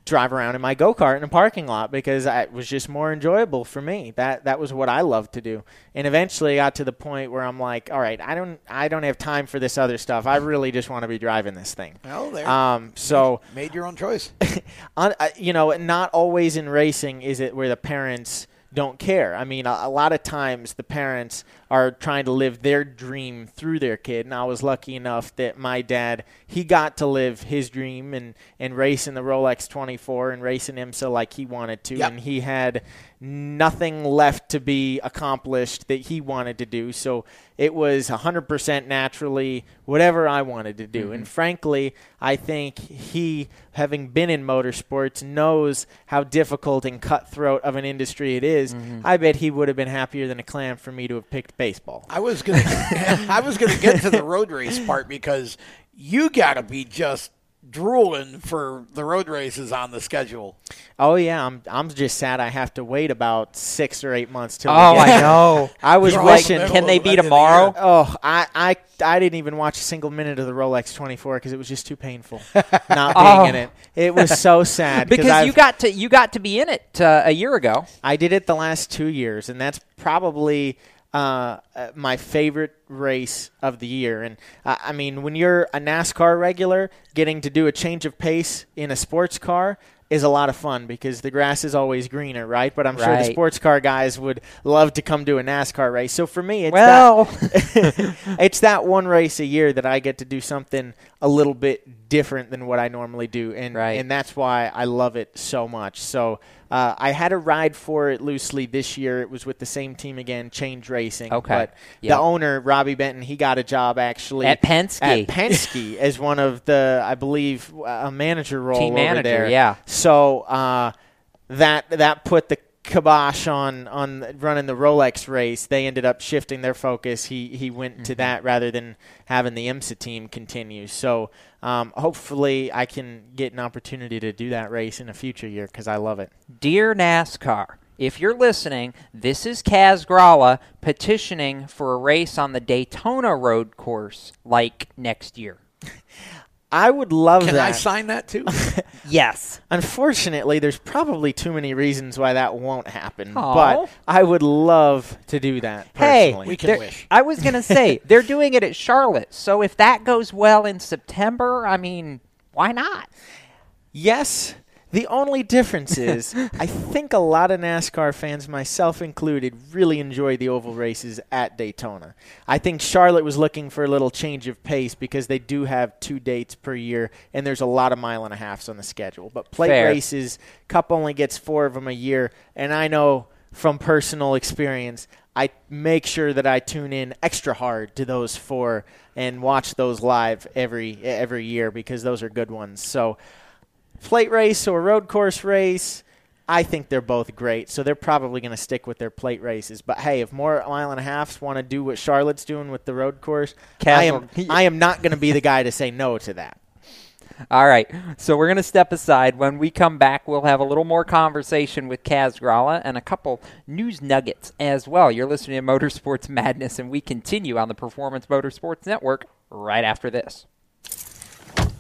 drive around in my go kart in a parking lot because I, it was just more enjoyable for me. That that was what I loved to do. And eventually, I got to the point where I'm like, all right, I don't I don't have time for this other stuff. I really just want to be driving this thing. Well, there. Um, so Made your own choice. [LAUGHS] on, uh, you know, not always in racing is it where the parents don't care. I mean, a, a lot of times the parents are trying to live their dream through their kid, and I was lucky enough that my dad he got to live his dream and and race in the Rolex 24 and race in IMSA like he wanted to, Yep. and he had nothing left to be accomplished that he wanted to do. So it was 100% naturally whatever I wanted to do. Mm-hmm. And frankly, I think he, having been in motorsports, knows how difficult and cutthroat of an industry it is. Mm-hmm. I bet he would have been happier than a clam for me to have picked baseball. I was gonna, [LAUGHS] I was gonna get to the road race part because you got to be just drooling for the road races on the schedule. Oh yeah, I'm I'm just sad I have to wait about six or eight months till. Oh, I [LAUGHS] know. I was You're like, wishing. can they be tomorrow? Oh, I, I I didn't even watch a single minute of the Rolex 24 because it was just too painful [LAUGHS] not being Oh. in it. It was so sad because I've- you got to you got to be in it uh, a year ago. I did it the last two years, and that's probably uh, uh, my favorite race of the year. And uh, I mean, when you're a NASCAR regular, getting to do a change of pace in a sports car is a lot of fun because the grass is always greener, right? But I'm sure the sports car guys would love to come to a NASCAR race. So for me, it's Well. that, [LAUGHS] it's that one race a year that I get to do something a little bit different than what I normally do, and and that's why I love it so much. So uh, I had a ride for it loosely this year. It was with the same team again, Change Racing. Okay. but Yep. the owner Robbie Benton, he got a job actually At Penske. At Penske [LAUGHS] as one of the, I believe, a manager role Team over manager, there. yeah. So uh, that that put the kibosh on on running the Rolex race. They ended up shifting their focus. He he went Mm-hmm. to that rather than having the IMSA team continue. So um, hopefully I can get an opportunity to do that race in a future year because I love it. Dear NASCAR, if you're listening, this is Kaz Grala petitioning for a race on the Daytona road course like next year. [LAUGHS] I would love Can that. Can I sign that too? [LAUGHS] yes. Unfortunately, there's probably too many reasons why that won't happen. Aw. But I would love to do that. Hey, Personally. they're- I was going [LAUGHS] to say they're doing it at Charlotte. So if that goes well in September, I mean, why not? Yes. The only difference [LAUGHS] is, I think a lot of NASCAR fans, myself included, really enjoy the oval races at Daytona. I think Charlotte was looking for a little change of pace because they do have two dates per year, and there's a lot of mile and a halfs on the schedule. But plate Fair. races, Cup only gets four of them a year, and I know from personal experience, I make sure that I tune in extra hard to those four and watch those live every every year because those are good ones. So plate race or road course race, I think they're both great. So they're probably going to stick with their plate races. But hey, if more mile and a halfs want to do what Charlotte's doing with the road course, I am I am not going to be the guy to say no to that. All right. So we're going to step aside. When we come back, we'll have a little more conversation with Kaz Grala and a couple news nuggets as well. You're listening to Motorsports Madness, and we continue on the Performance Motorsports Network right after this.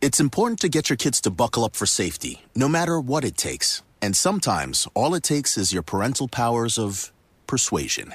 It's important to get your kids to buckle up for safety, no matter what it takes. And sometimes all it takes is your parental powers of persuasion.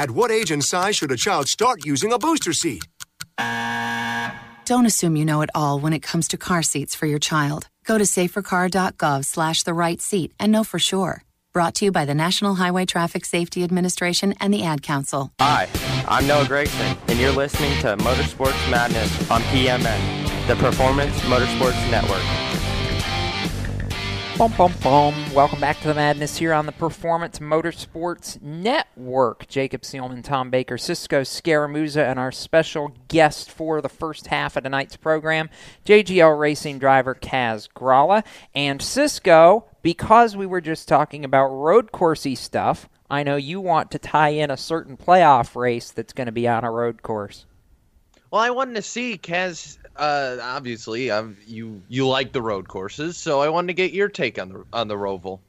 At what age and size should a child start using a booster seat? Don't assume you know it all when it comes to car seats for your child. Go to safercar.gov slash the right seat and know for sure. Brought to you by the National Highway Traffic Safety Administration and the Ad Council. Hi, I'm Noah Gregson, and you're listening to Motorsports Madness on PMN, the Performance Motorsports Network. Bum, bum, bum. Welcome back to the madness here on the Performance Motorsports Network. Jacob Seelman, Tom Baker, Cisco Scaramuza, and our special guest for the first half of tonight's program, JGL Racing driver Kaz Grala. And Cisco, because we were just talking about road coursey stuff, I know you want to tie in a certain playoff race that's going to be on a road course. Well, I wanted to see Kaz. Uh, obviously, um, you you like the road courses, so I wanted to get your take on the on the Roval.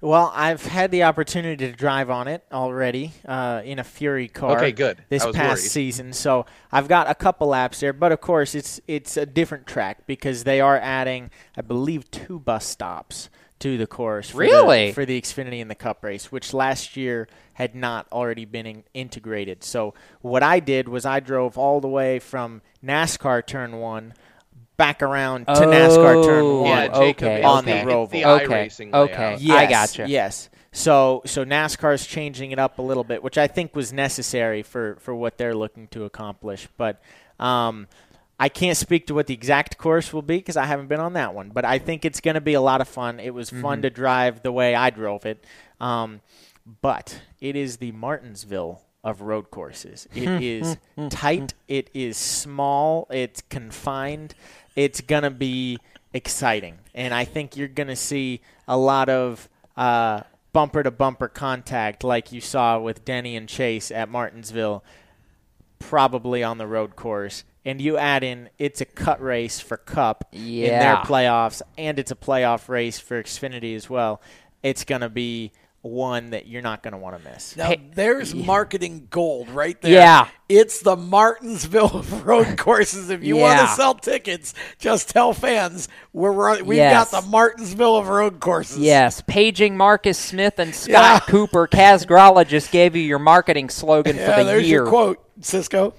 Well, I've had the opportunity to drive on it already uh, in a Fury car. Okay, good. This past worried. season, so I've got a couple laps there. But of course, it's it's a different track because they are adding, I believe, two bus stops to the course. For Really? the, for the Xfinity and the Cup race, which last year had not already been in, integrated. So what I did was I drove all the way from NASCAR Turn One. Back around to NASCAR Turn 1 Yeah, okay, on the- the Roval. the Okay, okay, layout. I Yes, gotcha. Yes. So so NASCAR's changing it up a little bit, which I think was necessary for for what they're looking to accomplish. But um, I can't speak to what the exact course will be because I haven't been on that one. But I think it's going to be a lot of fun. It was fun Mhm. to drive the way I drove it. Um, but it is the Martinsville of road courses. It is tight. It is small. It's confined. It's gonna be exciting, and I think you're gonna see a lot of uh, bumper to bumper contact, like you saw with Denny and Chase at Martinsville, probably on the road course. And you add in it's a cut race for Cup in their playoffs, and it's a playoff race for Xfinity as well. It's gonna be one that you're not going to want to miss. Now, there's marketing gold right there. Yeah. It's the Martinsville [LAUGHS] road courses. If you want to sell tickets, just tell fans we're run- we've Yes. got the Martinsville of road courses. Yes, paging Marcus Smith and Scott Yeah. Cooper. Kaz Grala just gave you your marketing slogan Yeah, for the there's year. your quote, Cisco.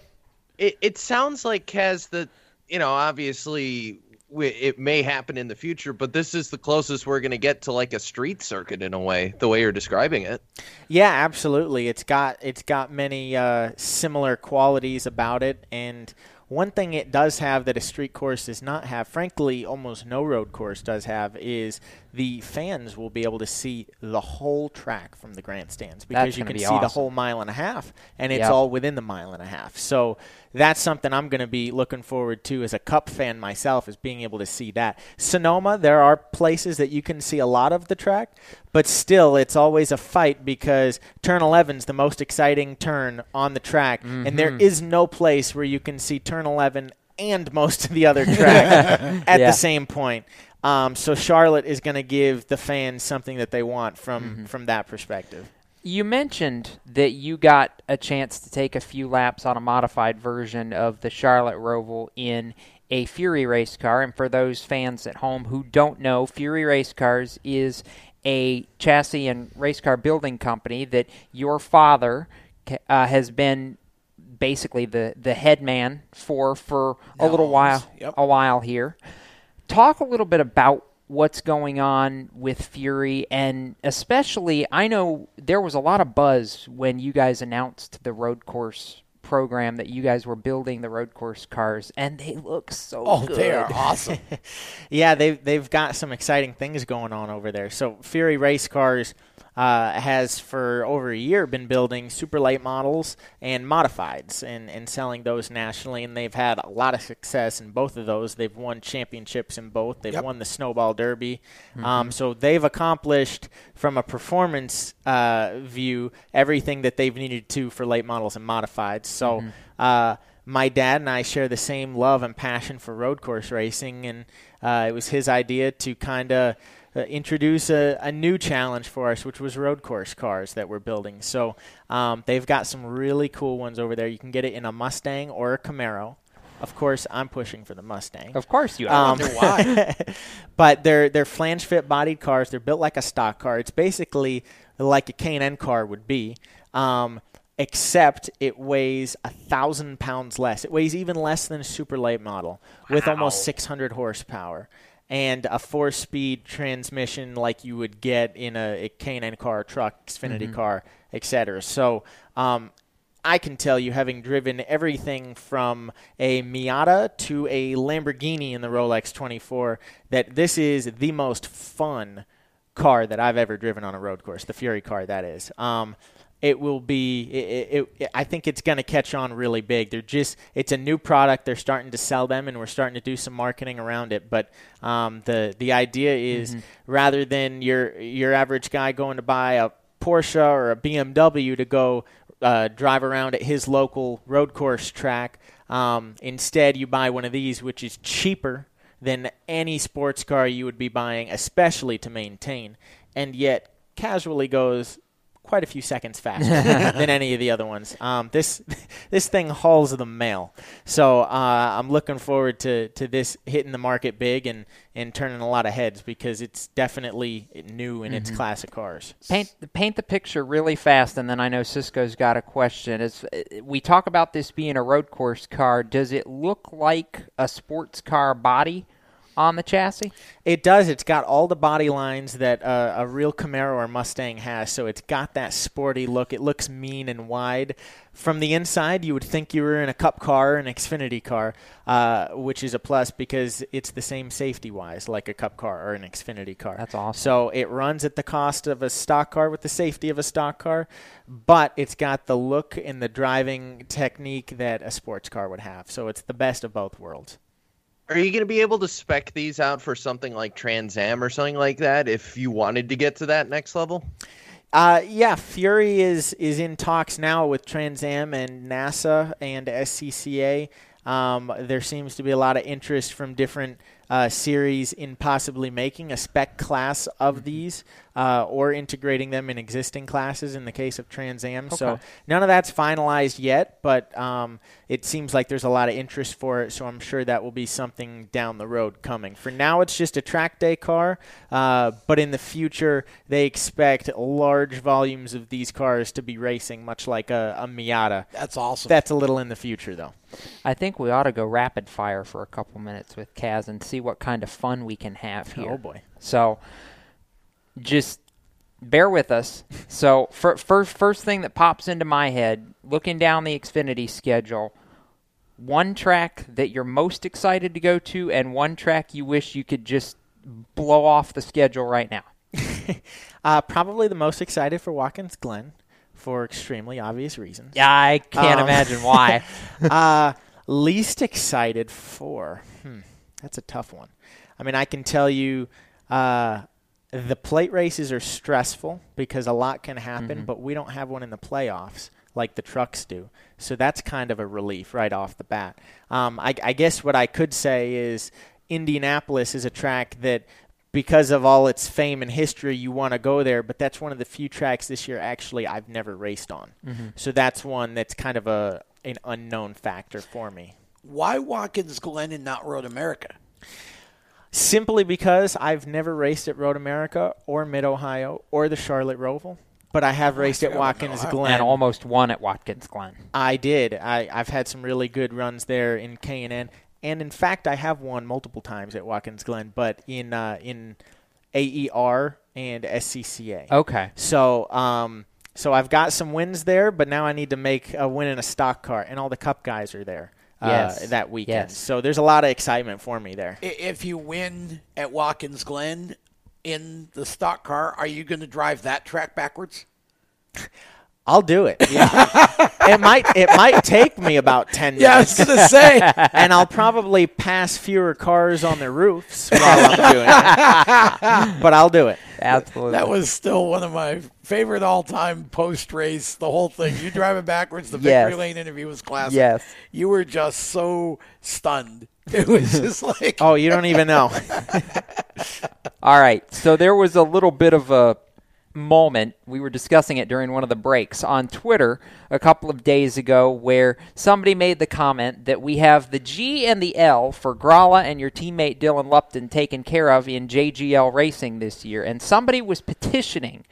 It it sounds like Kaz that you know obviously we, it may happen in the future, but this is the closest we're going to get to like a street circuit in a way, the way you're describing it. Yeah, absolutely. It's got it's got many uh, similar qualities about it, and one thing it does have that a street course does not have, frankly, almost no road course does have, is the fans will be able to see the whole track from the grandstands because That's you can be see the whole mile and a half, and it's Yep. all within the mile and a half. So that's something I'm going to be looking forward to as a Cup fan myself, is being able to see that. Sonoma, there are places that you can see a lot of the track, but still, it's always a fight because turn 11's the most exciting turn on the track, and there Mhm. is no place where you can see turn 11 and most of the other track [LAUGHS] at Yeah. the same point. Um, so Charlotte is going to give the fans something that they want from Mm-hmm. from that perspective. You mentioned that you got a chance to take a few laps on a modified version of the Charlotte Roval in a Fury race car. And for those fans at home who don't know, Fury Race Cars is a chassis and race car building company that your father uh, has been basically the, the head man for for a little while Yep. a while here. Talk a little bit about what's going on with Fury and especially I know there was a lot of buzz when you guys announced the road course program that you guys were building the road course cars and they look so Oh, good. they are awesome. [LAUGHS] yeah, they've they've got some exciting things going on over there. So Fury Race Cars uh, has for over a year been building super late models and modifieds and, and selling those nationally, and they've had a lot of success in both of those. They've won championships in both. They've Yep. won the Snowball Derby. Mm-hmm. Um, so they've accomplished, from a performance uh, view, everything that they've needed to for late models and modifieds. So. Mm-hmm. Uh, my dad and I share the same love and passion for road course racing, and uh, it was his idea to kind of uh, introduce a, a new challenge for us, which was road course cars that we're building. So um, they've got some really cool ones over there. You can get it in a Mustang or a Camaro. Of course, I'm pushing for the Mustang. Of course you are. Um, [LAUGHS] but they're they're flange fit bodied cars. They're built like a stock car. It's basically like a K&N car would be. Um, except it weighs a thousand pounds less. It weighs even less than a super late model with almost 600 horsepower and a four-speed transmission like you would get in a, a K&N car, truck, Xfinity Mhm. car, etc. So um, I can tell you, having driven everything from a Miata to a Lamborghini in the Rolex 24, that this is the most fun car that I've ever driven on a road course. The Fury car, that is. Um, it will be. It, it, it, I think it's going to catch on really big. They're just. It's a new product. They're starting to sell them, and we're starting to do some marketing around it. But um, the the idea is Mhm. rather than your your average guy going to buy a Porsche or a BMW to go uh, drive around at his local road course track. Um, instead, you buy one of these, which is cheaper than any sports car you would be buying, especially to maintain, and yet casually goes quite a few seconds faster [LAUGHS] than any of the other ones. Um, this [LAUGHS] this thing hauls the mail, so uh, I'm looking forward to, to this hitting the market big and, and turning a lot of heads because it's definitely new in its Mhm. class of cars. Paint paint the picture really fast, and then I know Cisco's got a question. Is we talk about this being a road course car? Does it look like a sports car body on the chassis? It does. It's got all the body lines that uh, a real Camaro or Mustang has. So it's got that sporty look. It looks mean and wide. From the inside, you would think you were in a Cup car, an Xfinity car, uh, which is a plus because it's the same safety wise, like a Cup car or an Xfinity car. That's awesome. So it runs at the cost of a stock car with the safety of a stock car, but it's got the look and the driving technique that a sports car would have. So it's the best of both worlds. Are you going to be able to spec these out for something like Trans Am or something like that if you wanted to get to that next level? Uh, yeah, Fury is is in talks now with Trans Am and NASA and SCCA. Um, there seems to be a lot of interest from different uh, series in possibly making a spec class of these uh, or integrating them in existing classes in the case of Trans Am. So none of that's finalized yet, but um, it seems like there's a lot of interest for it. So I'm sure that will be something down the road coming. For now, it's just a track day car, uh, but in the future, they expect large volumes of these cars to be racing, much like a, a Miata. That's awesome. That's a little in the future, though. I think we ought to go rapid fire for a couple minutes with Kaz and see what kind of fun we can have here. Oh, boy. So just bear with us. So fir- first first thing that pops into my head, looking down the Xfinity schedule, one track that you're most excited to go to and one track you wish you could just blow off the schedule right now. [LAUGHS] Uh, probably the most excited for Watkins Glen for extremely obvious reasons. Yeah, I can't imagine why. [LAUGHS] uh, least excited for? Hmm, that's a tough one. I mean, I can tell you uh, the plate races are stressful because a lot can happen, Mhm. but we don't have one in the playoffs like the trucks do. So that's kind of a relief right off the bat. Um, I, I guess what I could say is Indianapolis is a track that because of all its fame and history, you want to go there. But that's one of the few tracks this year actually I've never raced on. Mhm. So that's one that's kind of a an unknown factor for me. Why Watkins Glen and not Road America? Simply because I've never raced at Road America or Mid Ohio or the Charlotte Roval, but I have raced at Watkins Glen and almost won at Watkins Glen. I did. I, I've had some really good runs there in K and N, and in fact, I have won multiple times at Watkins Glen, but in uh, in AER and SCCA. Okay. So um, so I've got some wins there, but now I need to make a win in a stock car, and all the Cup guys are there. Yes. Uh, that weekend. Yes. So there's a lot of excitement for me there. If you win at Watkins Glen in the stock car, are you going to drive that track backwards? [LAUGHS] I'll do it. Yeah. [LAUGHS] it might it might take me about ten Yeah, I was minutes. gonna say. [LAUGHS] and I'll probably pass fewer cars on the roofs while I'm [LAUGHS] doing it. but I'll do it. Absolutely. That was still one of my favorite all-time post-race. The whole thing. You driving backwards. The Yes. victory lane interview was classic. Yes. You were just so stunned. It was just like. Oh, you don't even know. All right. So there was a little bit of a moment. We were discussing it during one of the breaks on Twitter a couple of days ago where somebody made the comment that we have the G and the L for Grala and your teammate Dylan Lupton taken care of in JGL racing this year. And somebody was petitioning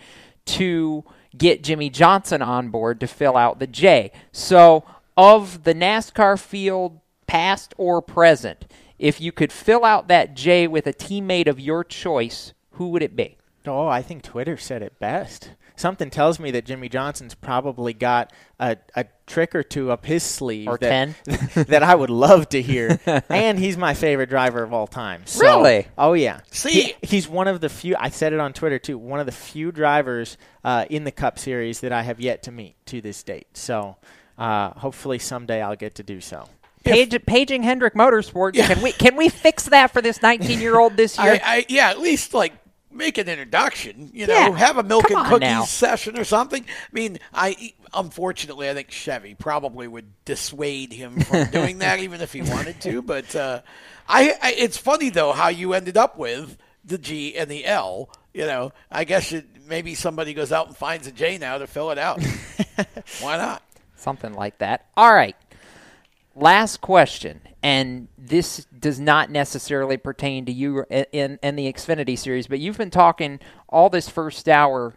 to get Jimmie Johnson on board to fill out the J. So, of the NASCAR field, past or present, if you could fill out that J with a teammate of your choice, who would it be? Oh, I think Twitter said it best. Something tells me that Jimmie Johnson's probably got a, a trick or two up his sleeve Or that, [LAUGHS] that I would love to hear. [LAUGHS] and he's my favorite driver of all time. So- Really? Oh yeah. See- He- he's one of the few. I said it on Twitter too. One of the few drivers uh, in the Cup Series that I have yet to meet to this date. So uh, hopefully someday I'll get to do so. Page, paging Hendrick Motorsports. Can we can we fix that for this [LAUGHS] 19 year old this year? I, I, yeah, at least like make an introduction. You know, Yeah, have a milk come and cookies now. session or something. I mean, I unfortunately I think Chevy probably would dissuade him from [LAUGHS] doing that, even if he wanted to. But uh, I, I, it's funny though how you ended up with the G and the L. You know, I guess it, maybe somebody goes out and finds a J now to fill it out. [LAUGHS] Why not? Something like that. All right. Last question, and this does not necessarily pertain to you in, in, the Xfinity series, but you've been talking all this first hour,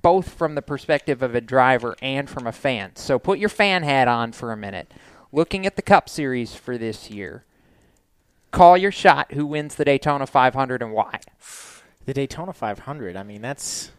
both from the perspective of a driver and from a fan. So put your fan hat on for a minute. Looking at the Cup Series for this year, call your shot. Who wins the Daytona 500 and why? The Daytona 500. I mean, that's.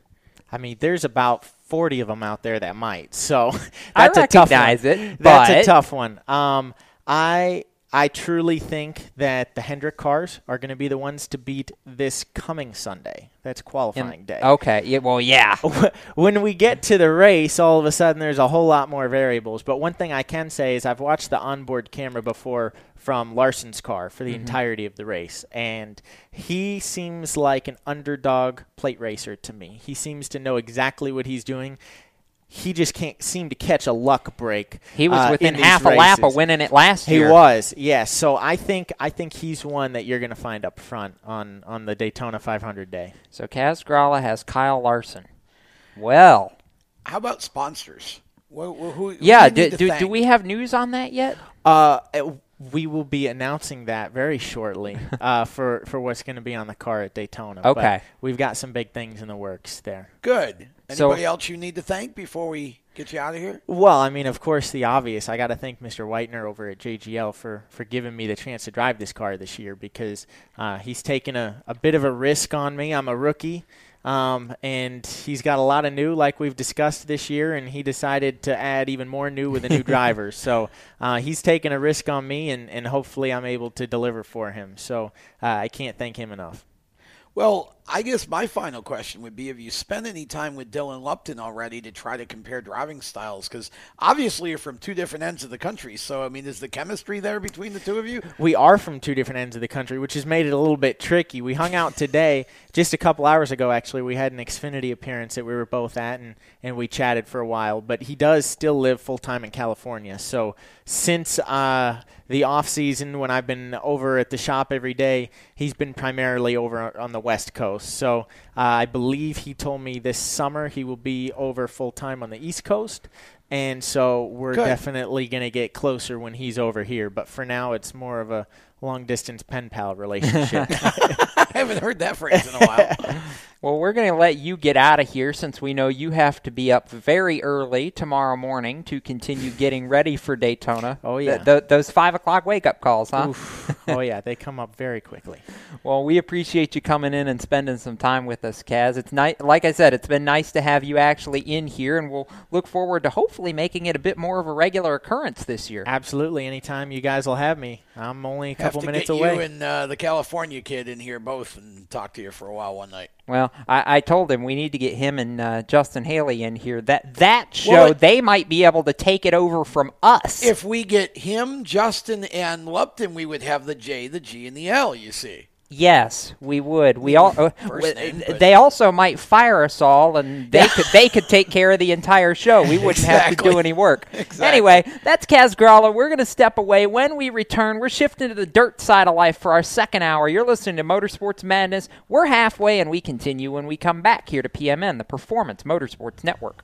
I mean, there's about 40 of them out there that might. So [LAUGHS] I that's a tough one. it, That's a tough one. Um, I I truly think that the Hendrick cars are going to be the ones to beat this coming Sunday. That's qualifying day. Okay. Yeah. Well, yeah. [LAUGHS] when we get to the race, all of a sudden there's a whole lot more variables. But one thing I can say is I've watched the onboard camera before from Larson's car for the Mhm. entirety of the race, and he seems like an underdog plate racer to me. He seems to know exactly what he's doing. He just can't seem to catch a luck break. He was uh, within in these half a lap of winning it last year. He was, yes. So I think I think he's one that you're going to find up front on on the Daytona 500 day. So Kaz Grala has Kyle Larson. Well, How about sponsors? Who, who, who yeah. do, Do, do, do we have news on that yet? Uh, it- we will be announcing that very shortly [LAUGHS] uh, for for what's going to be on the car at Daytona. But Okay. we've got some big things in the works there. Good. So- Anybody else you need to thank before we get you out of here? Well, I mean, of course, the obvious. I got to thank Mr. Whitener over at JGL for, for giving me the chance to drive this car this year because uh, he's taken a, a bit of a risk on me. I'm a rookie, um, and he's got a lot of new, like we've discussed this year, and he decided to add even more new with a new driver. [LAUGHS] So uh, he's taking a risk on me, and, and hopefully I'm able to deliver for him. So uh, I can't thank him enough. Well, I guess my final question would be: Have you spent any time with Dylan Lupton already to try to compare driving styles? Because obviously you're from two different ends of the country. So I mean, is the chemistry there between the two of you? We are from two different ends of the country, which has made it a little bit tricky. We hung out today, just a couple hours ago. Actually, we had an Xfinity appearance that we were both at, and and we chatted for a while. But he does still live full time in California. So since uh, the off season, when I've been over at the shop every day, he's been primarily over on the West Coast. So uh, I believe he told me this summer he will be over full time on the East Coast. And so we're Good. definitely going to get closer when he's over here. But for now, it's more of a long distance pen pal relationship. [LAUGHS] I haven't heard that phrase in a while. [LAUGHS] Well, we're going to let you get out of here since we know you have to be up very early tomorrow morning to continue getting ready for Daytona. [LAUGHS] Oh, yeah. Th- th- those five o'clock wake up calls, huh? Oof. oh, yeah, they come up very quickly. [LAUGHS] Well, we appreciate you coming in and spending some time with us, Kaz. It's nice, like I said, it's been nice to have you actually in here, and we'll look forward to hopefully making it a bit more of a regular occurrence this year. Absolutely. Anytime you guys will have me. I'm only a Have couple to minutes get away. you and uh, the California kid in here both and talk to you for a while one night. Well, I, I told him we need to get him and uh, Justin Haley in here. That that show, Well, it- they might be able to take it over from us. If we get him, Justin, and Lupton, we would have the J, the G, and the L. You see. Yes, we would. We all. Uh, w- name, they also might fire us all, and they could they could take care of the entire show. We wouldn't have to do any work. [LAUGHS] Exactly. Anyway, that's Kaz Grala. We're going to step away. When we return, we're shifting to the dirt side of life for our second hour. You're listening to Motorsports Madness. We're halfway, and we continue when we come back here to PMN, the Performance Motorsports Network.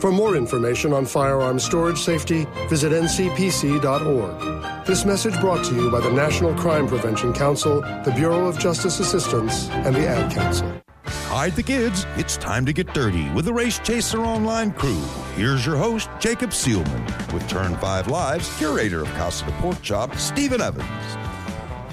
For more information on firearm storage safety, visit ncpc.org. This message brought to you by the National Crime Prevention Council, the Bureau of Justice Assistance, and the Ad Council. Hide the kids. It's time to get dirty with the Race Chaser Online crew. Here's your host, Jacob Seelman, with Turn 5 Live's curator of Casa de Pork Chop, Stephen Evans.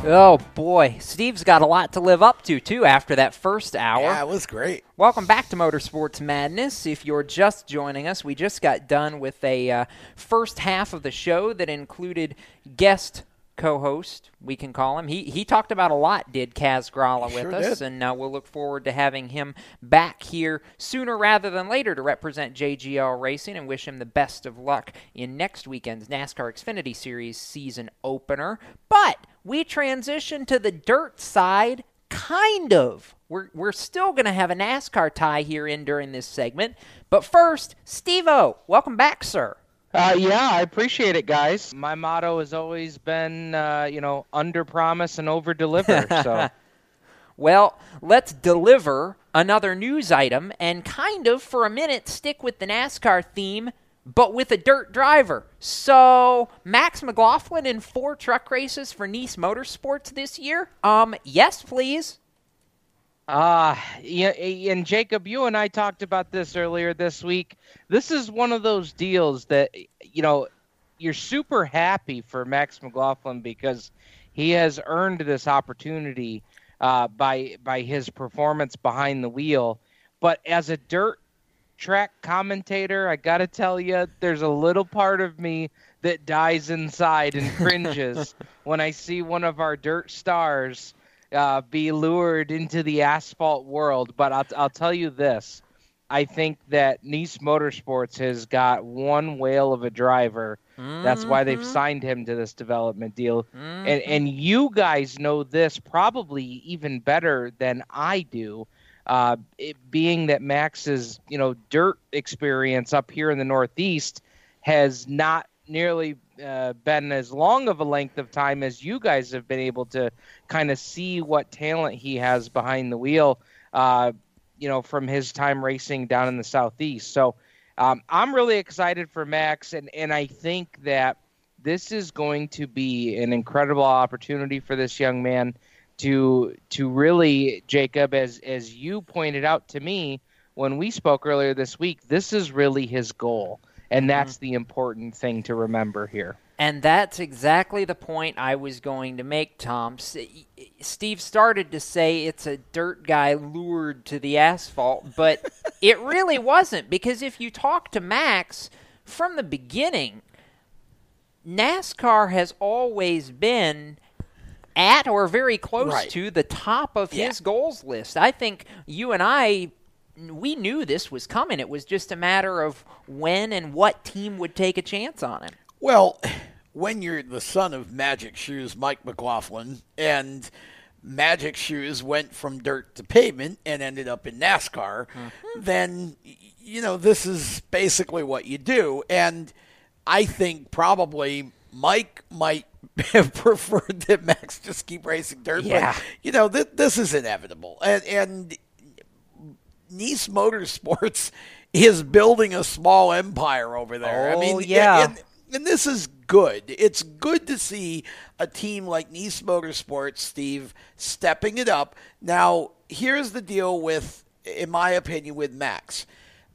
Oh boy, Steve's got a lot to live up to too after that first hour. Yeah, it was great. Welcome back to Motorsports Madness. If you're just joining us, we just got done with a uh, first half of the show that included guest co-host, we can call him. He he talked about a lot, did Kaz Grala with Sure us, did. and uh, we'll look forward to having him back here sooner rather than later to represent JGL Racing and wish him the best of luck in next weekend's NASCAR Xfinity Series season opener. But we transition to the dirt side, kind of. We're we're still going to have a NASCAR tie here in during this segment, but first, Steve-O, welcome back, sir. Uh, yeah, I appreciate it, guys. My motto has always been, uh, you know, under promise and over deliver. [LAUGHS] So, Well, let's deliver another news item and kind of, for a minute, stick with the NASCAR theme, but with a dirt driver. So, Max McLaughlin in four truck races for Niece Motorsports this year? Um, yes, please. uh, yeah, and Jacob, you and I talked about this earlier this week. This is one of those deals that, you know, you're super happy for Max McLaughlin because he has earned this opportunity uh, by by his performance behind the wheel. But as a dirt track commentator, I got to tell you, there's a little part of me that dies inside and [LAUGHS] cringes when I see one of our dirt stars uh, be lured into the asphalt world. But I'll, I'll tell you this. I think that Niece Motorsports has got one whale of a driver. That's why they've Mhm. signed him to this development deal. And Mhm. and you guys know this probably even better than I do. Uh, it being that Max's you know dirt experience up here in the Northeast has not nearly uh, been as long of a length of time as you guys have been able to kind of see what talent he has behind the wheel. Uh, you know, from his time racing down in the southeast. So um, I'm really excited for Max, and and I think that this is going to be an incredible opportunity for this young man to to really Jacob as as you pointed out to me when we spoke earlier this week this is really his goal. And mm-hmm. that's the important thing to remember here. And that's exactly the point I was going to make, Tom. Steve started to say it's a dirt guy lured to the asphalt, but [LAUGHS] it really wasn't because if you talk to Max from the beginning, NASCAR has always been at or very close Right. to the top of his goals list. I think you and I we knew this was coming. It was just a matter of when and what team would take a chance on him. Well, when you're the son of Magic Shoes Mike McLaughlin, and Magic Shoes went from dirt to pavement and ended up in NASCAR, mm-hmm. then, you know, this is basically what you do. And I think probably Mike might [LAUGHS] have preferred that Max just keep racing dirt. Yeah. But, you know, th- this is inevitable. And, and Niece Motorsports [LAUGHS] is building a small empire over there. I Oh, mean, yeah. and, and this is good. It's good to see a team like Niece Motorsports, Steve, stepping it up. Now, here's the deal with, in my opinion, with Max.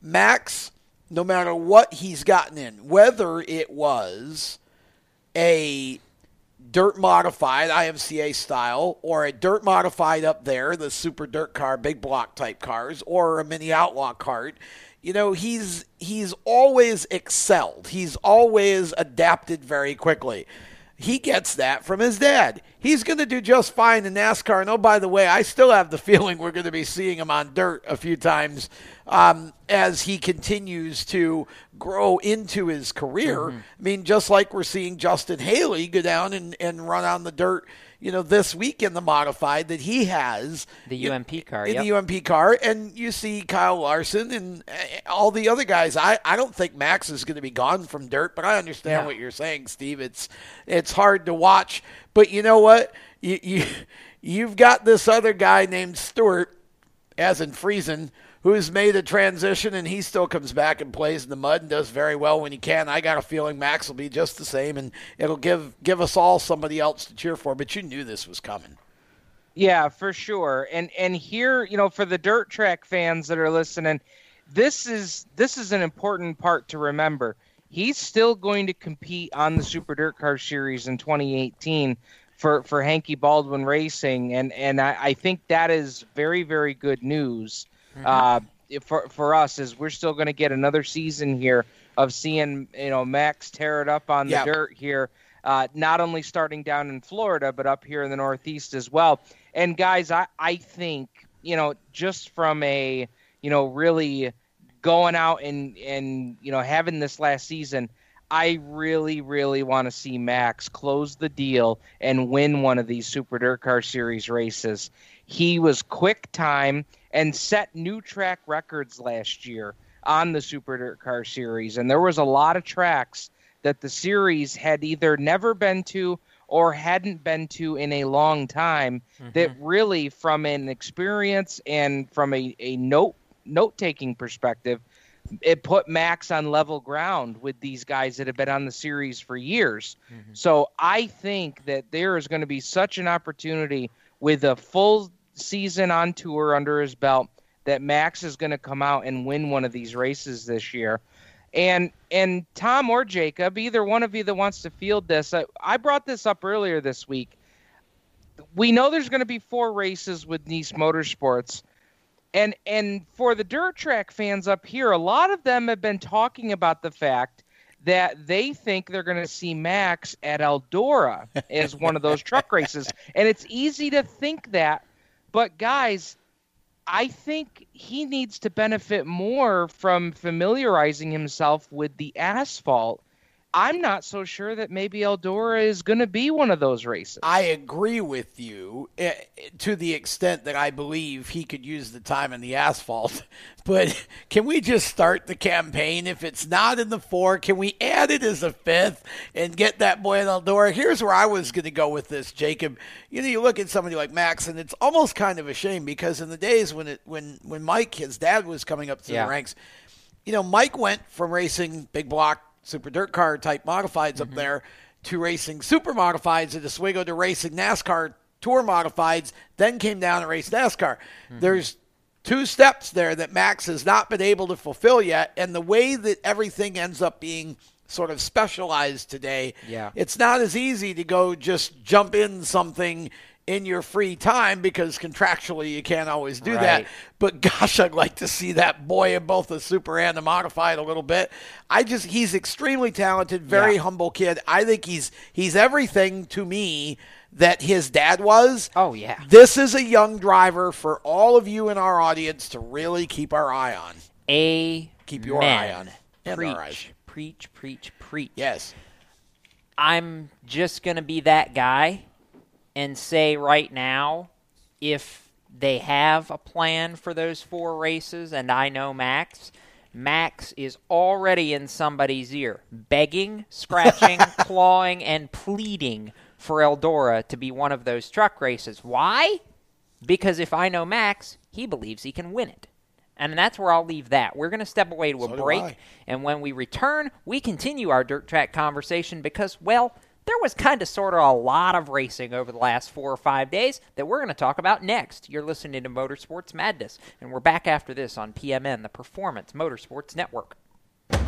Max, no matter what he's gotten in, whether it was a dirt modified IMCA style or a dirt modified up there, the super dirt car, big block type cars, or a mini outlaw cart. You know, he's he's always excelled. He's always adapted very quickly. He gets that from his dad. He's going to do just fine in NASCAR. And oh, by the way, I still have the feeling we're going to be seeing him on dirt a few times um, as he continues to grow into his career. Mm-hmm. I mean, just like we're seeing Justin Haley go down and, and run on the dirt, you know, this week in the modified that he has. The UMP car, In yep. the UMP car. And you see Kyle Larson and uh, all the other guys. I, I don't think Max is going to be gone from dirt, but I understand Yeah. what you're saying, Steve. It's it's hard to watch. But you know what? You, you, you've got this other guy named Stewart, as in Friesen, who's made a transition and he still comes back and plays in the mud and does very well when he can. I got a feeling Max will be just the same and it'll give give us all somebody else to cheer for. But you knew this was coming. Yeah, for sure. And and here, you know, for the dirt track fans that are listening, this is this is an important part to remember. He's still going to compete on the Super Dirt Car Series in 2018 for for Heinke Baldwin Racing, and and I, I think that is very very good news Mm-hmm. uh, for for us. Is we're still going to get another season here of seeing you know Max tear it up on the Yeah. dirt here. Uh, not only starting down in Florida, but up here in the Northeast as well. And guys, I, I think, you know, just from a, you know, really going out and, and, you know, having this last season, I really, really want to see Max close the deal and win one of these Super Dirt Car Series races. He was quick time and set new track records last year on the Super Dirt Car Series. And there was a lot of tracks that the series had either never been to or hadn't been to in a long time mm-hmm. that really from an experience and from a, a note note taking perspective it put max on level ground with these guys that have been on the series for years. Mm-hmm. So i think that there is going to be such an opportunity with a full season on tour under his belt that max is going to come out and win one of these races this year. And and Tom or Jacob, either one of you that wants to field this, I, I brought this up earlier this week. We know there's going to be four races with Niece Motorsports, and and for the dirt track fans up here, a lot of them have been talking about the fact that they think they're going to see Max at Eldora [LAUGHS] as one of those truck races, and it's easy to think that, but guys, I think he needs to benefit more from familiarizing himself with the asphalt. I'm not so sure that maybe Eldora is going to be one of those races. I agree with you eh, to the extent that I believe he could use the time in the asphalt. [LAUGHS] But can we just start the campaign? If it's not in the four, can we add it as a fifth and get that boy in Eldora? Here's where I was going to go with this, Jacob. You know, you look at somebody like Max, and it's almost kind of a shame because in the days when it when when Mike, his dad, was coming up through Yeah. the ranks, you know, Mike went from racing big block super dirt car type modifieds up mm-hmm. there to racing super modifieds at Oswego to racing NASCAR tour modifieds, then came down and raced NASCAR. Mm-hmm. There's two steps there that Max has not been able to fulfill yet, and the way that everything ends up being sort of specialized today, Yeah. it's not as easy to go just jump in something in your free time because contractually you can't always do that. But gosh, I'd like to see that boy in both the super and the modified a little bit. I just he's extremely talented, very Yeah. humble kid. I think he's he's everything to me that his dad was. Oh yeah. This is a young driver for all of you in our audience to really keep our eye on. A Keep your eye on. And preach, preach, preach, preach. Yes. I'm just going to be that guy and say right now if they have a plan for those four races and I know Max, Max is already in somebody's ear, begging, [LAUGHS] scratching, clawing, and pleading for Eldora to be one of those truck races. Why? Because if I know Max, he believes he can win it. And that's where I'll leave that. We're going to step away to a do break. And when we return, we continue our dirt track conversation because, well, there was kind of sort of a lot of racing over the last four or five days that we're going to talk about next. You're listening to Motorsports Madness, and we're back after this on PMN, the Performance Motorsports Network.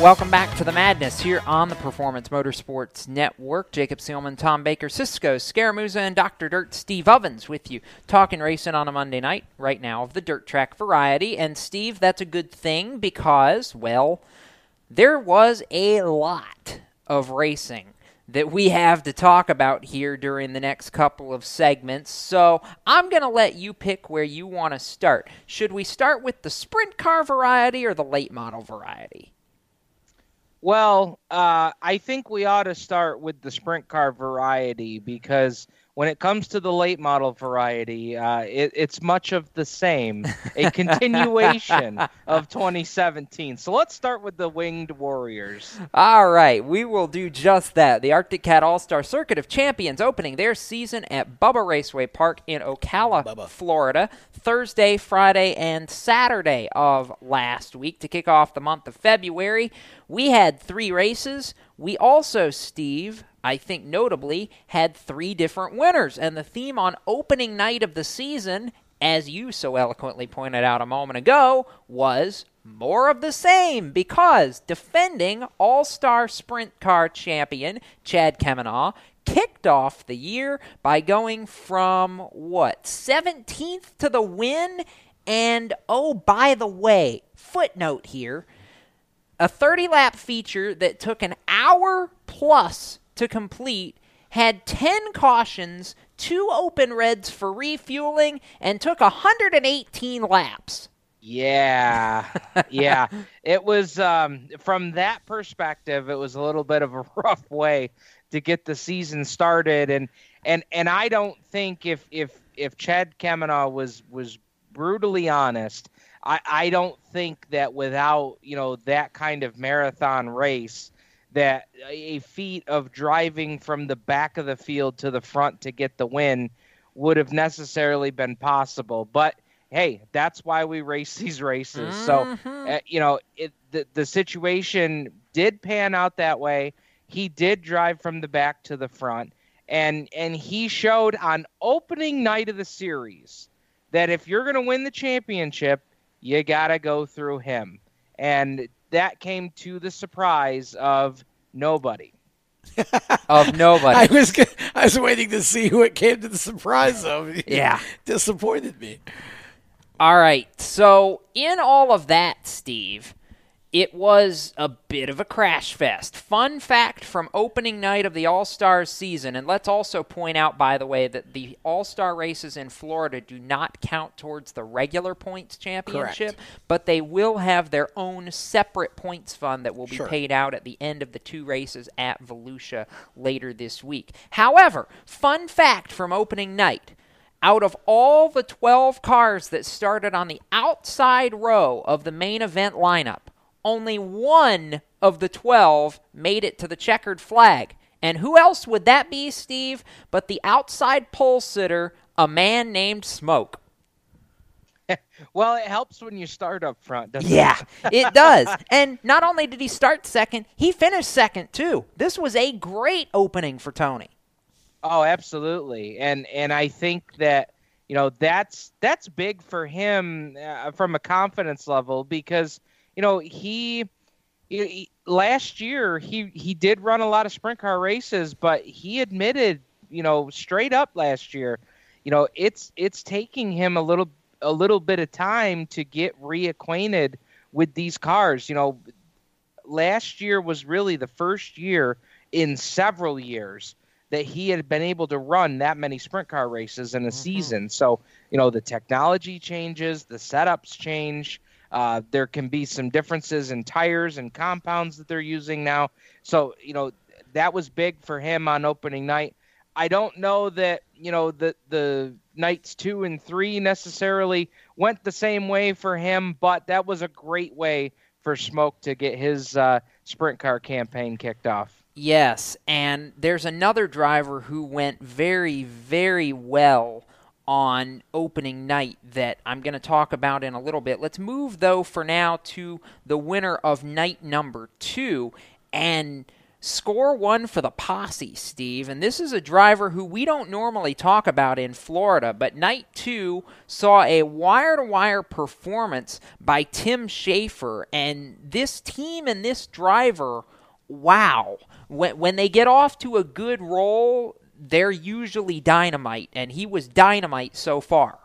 Welcome back to the madness here on the Performance Motorsports Network. Jacob Seelman, Tom Baker, Cisco, Scaramuza, and Dr. Dirt Steve Ovens with you, talking racing on a Monday night, right now, of the dirt track variety. And Steve, that's a good thing because, well, there was a lot of racing that we have to talk about here during the next couple of segments. So I'm going to let you pick where you want to start. Should we start with the sprint car variety or the late model variety? Well, uh, I think we ought to start with the sprint car variety because when it comes to the late model variety, uh, it, it's much of the same, a [LAUGHS] continuation of 2017. So let's start with the Winged Warriors. All right, we will do just that. The Arctic Cat All Star Circuit of Champions opening their season at Bubba Raceway Park in Ocala, Florida, Thursday, Friday, and Saturday of last week to kick off the month of February. We had three races. We also, Steve, I think notably, had three different winners. And the theme on opening night of the season, as you so eloquently pointed out a moment ago, was more of the same because defending All Star Sprint Car champion Chad Kemenah kicked off the year by going from what 17th to the win and oh by the way footnote here a 30 lap feature that took an hour plus to complete had 10 cautions, two open reds for refueling, and took 118 laps. Yeah, [LAUGHS] yeah. it was um, from that perspective. It was a little bit of a [LAUGHS] rough way to get the season started, and and and I don't think if if if Chad Kemenah was was brutally honest, I, I don't think that without you know that kind of marathon race that a feat of driving from the back of the field to the front to get the win would have necessarily been possible but hey that's why we race these races Mhm. so uh, you know it, the, the situation did pan out that way he did drive from the back to the front and and he showed on opening night of the series that if you're going to win the championship you got to go through him. And that came to the surprise of nobody. [LAUGHS] of nobody. I was I was waiting to see who it came to the surprise of. [LAUGHS] Yeah. disappointed me. All right. So, in all of that, Steve, it was a bit of a crash fest. Fun fact from opening night of the All Stars season, and let's also point out, by the way, that the All Star races in Florida do not count towards the regular points championship, but they will have their own separate points fund that will be Sure. paid out at the end of the two races at Volusia later this week. However, fun fact from opening night out of all the 12 cars that started on the outside row of the main event lineup, only one of the 12 made it to the checkered flag. And who else would that be, Steve, but the outside pole sitter, a man named Smoke? [LAUGHS] Well, it helps when you start up front, doesn't Yeah, it? it does. [LAUGHS] And not only did he start second, he finished second too. This was a great opening for Tony. Oh, absolutely. And and I think that you know that's that's big for him uh, from a confidence level because you know he, he last year he he did run a lot of sprint car races, but he admitted you know straight up last year, you know it's it's taking him a little a little bit of time to get reacquainted with these cars. You know, last year was really the first year in several years that he had been able to run that many sprint car races in a mm-hmm. season. So, you know, the technology changes, the setups change. Uh, there can be some differences in tires and compounds that they're using now. So, you know, that was big for him on opening night. I don't know that, you know, the the nights 2 and 3 necessarily went the same way for him, but that was a great way for Smoke to get his uh, sprint car campaign kicked off. Yes, and there's another driver who went very, very well on opening night that I'm going to talk about in a little bit. Let's move, though, for now to the winner of night number two and score one for the posse, Steve. And this is a driver who we don't normally talk about in Florida, but night two saw a wire to wire performance by Tim Shaffer. And this team and this driver, wow when when they get off to a good roll, they're usually dynamite, and he was dynamite so far.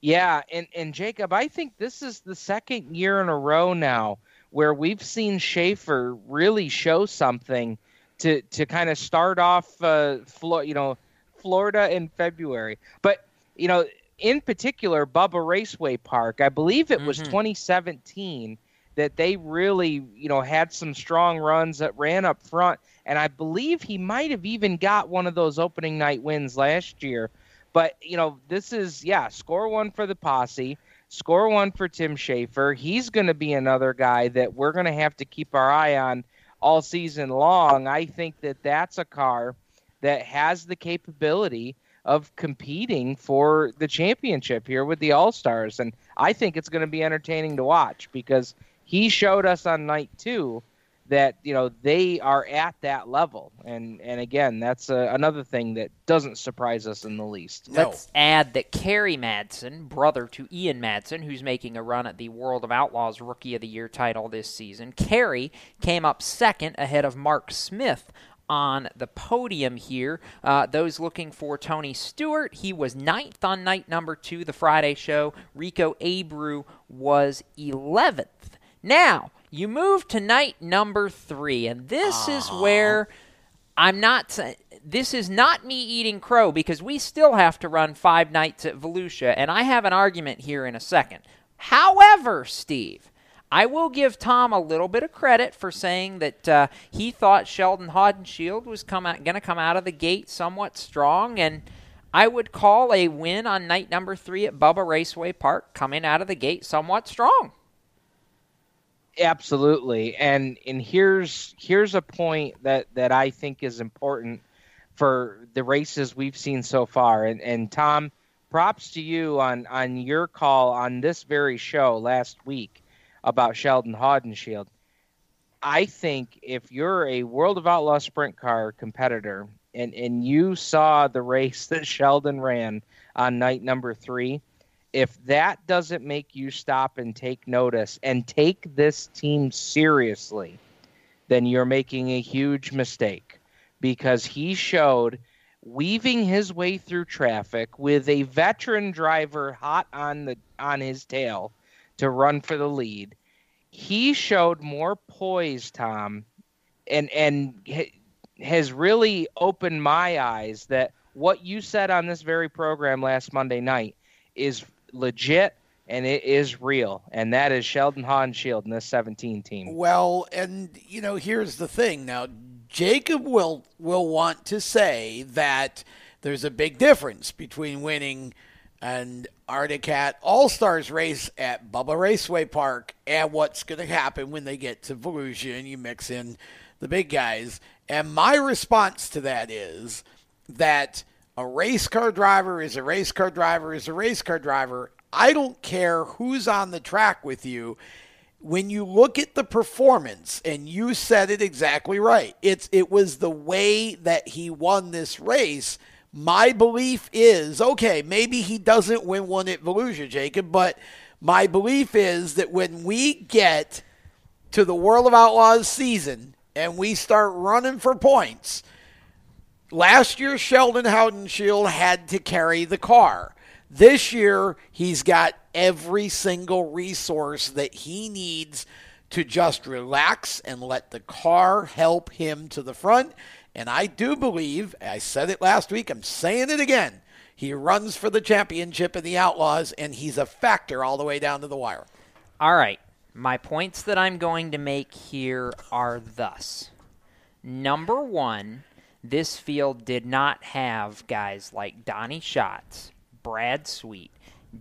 Yeah, and and Jacob, I think this is the second year in a row now where we've seen Shaffer really show something to to kind of start off, uh, Flo- you know, Florida in February. But you know, in particular, Bubba Raceway Park, I believe it was mm-hmm. 2017 that they really, you know, had some strong runs that ran up front. And I believe he might have even got one of those opening night wins last year. But, you know, this is, yeah, score one for the posse, score one for Tim Shaffer. He's going to be another guy that we're going to have to keep our eye on all season long. I think that that's a car that has the capability of competing for the championship here with the All Stars. And I think it's going to be entertaining to watch because he showed us on night two that you know they are at that level and and again that's a, another thing that doesn't surprise us in the least no. let's add that Kerry Madsen brother to Ian Madsen who's making a run at the World of Outlaws rookie of the year title this season Kerry came up second ahead of Mark Smith on the podium here. Uh, those looking for Tony Stewart, he was ninth on night number two, the Friday show. Rico Abreu was 11th. Now, you move to night number three, and this is where I'm not. This is not me eating crow because we still have to run five nights at Volusia, and I have an argument here in a second. However, Steve, I will give Tom a little bit of credit for saying that uh, he thought Sheldon Haudenschild was come going to come out of the gate somewhat strong, and I would call a win on night number three at Bubba Raceway Park coming out of the gate somewhat strong. Absolutely, and and here's here's a point that that I think is important for the races we've seen so far. And and Tom, props to you on on your call on this very show last week about Sheldon Haudenschild. I think if you're a World of Outlaw sprint car competitor and and you saw the race that Sheldon ran on night number three if that doesn't make you stop and take notice and take this team seriously, then you're making a huge mistake because he showed weaving his way through traffic with a veteran driver hot on the on his tail to run for the lead. He showed more poise, Tom, and and has really opened my eyes that what you said on this very program last Monday night is legit and it is real, and that is Sheldon Haudenschild in this 17 team. Well, and you know, here's the thing. Now, Jacob will will want to say that there's a big difference between winning an Arctic Cat All Stars race at Bubba Raceway Park and what's going to happen when they get to Volusia and you mix in the big guys. And my response to that is that a race car driver is a race car driver is a race car driver. I don't care who's on the track with you. when you look at the performance, and you said it exactly right, it's it was the way that he won this race. My belief is okay, maybe he doesn't win one at Volusia, Jacob, but my belief is that when we get to the World of Outlaws season and we start running for points, last year Sheldon Haudenschild had to carry the car. This year, he's got every single resource that he needs to just relax and let the car help him to the front. And I do believe, I said it last week, I'm saying it again. He runs for the championship in the Outlaws, and he's a factor all the way down to the wire. All right. My points that I'm going to make here are thus. Number one, this field did not have guys like Donnie Schatz, Brad Sweet,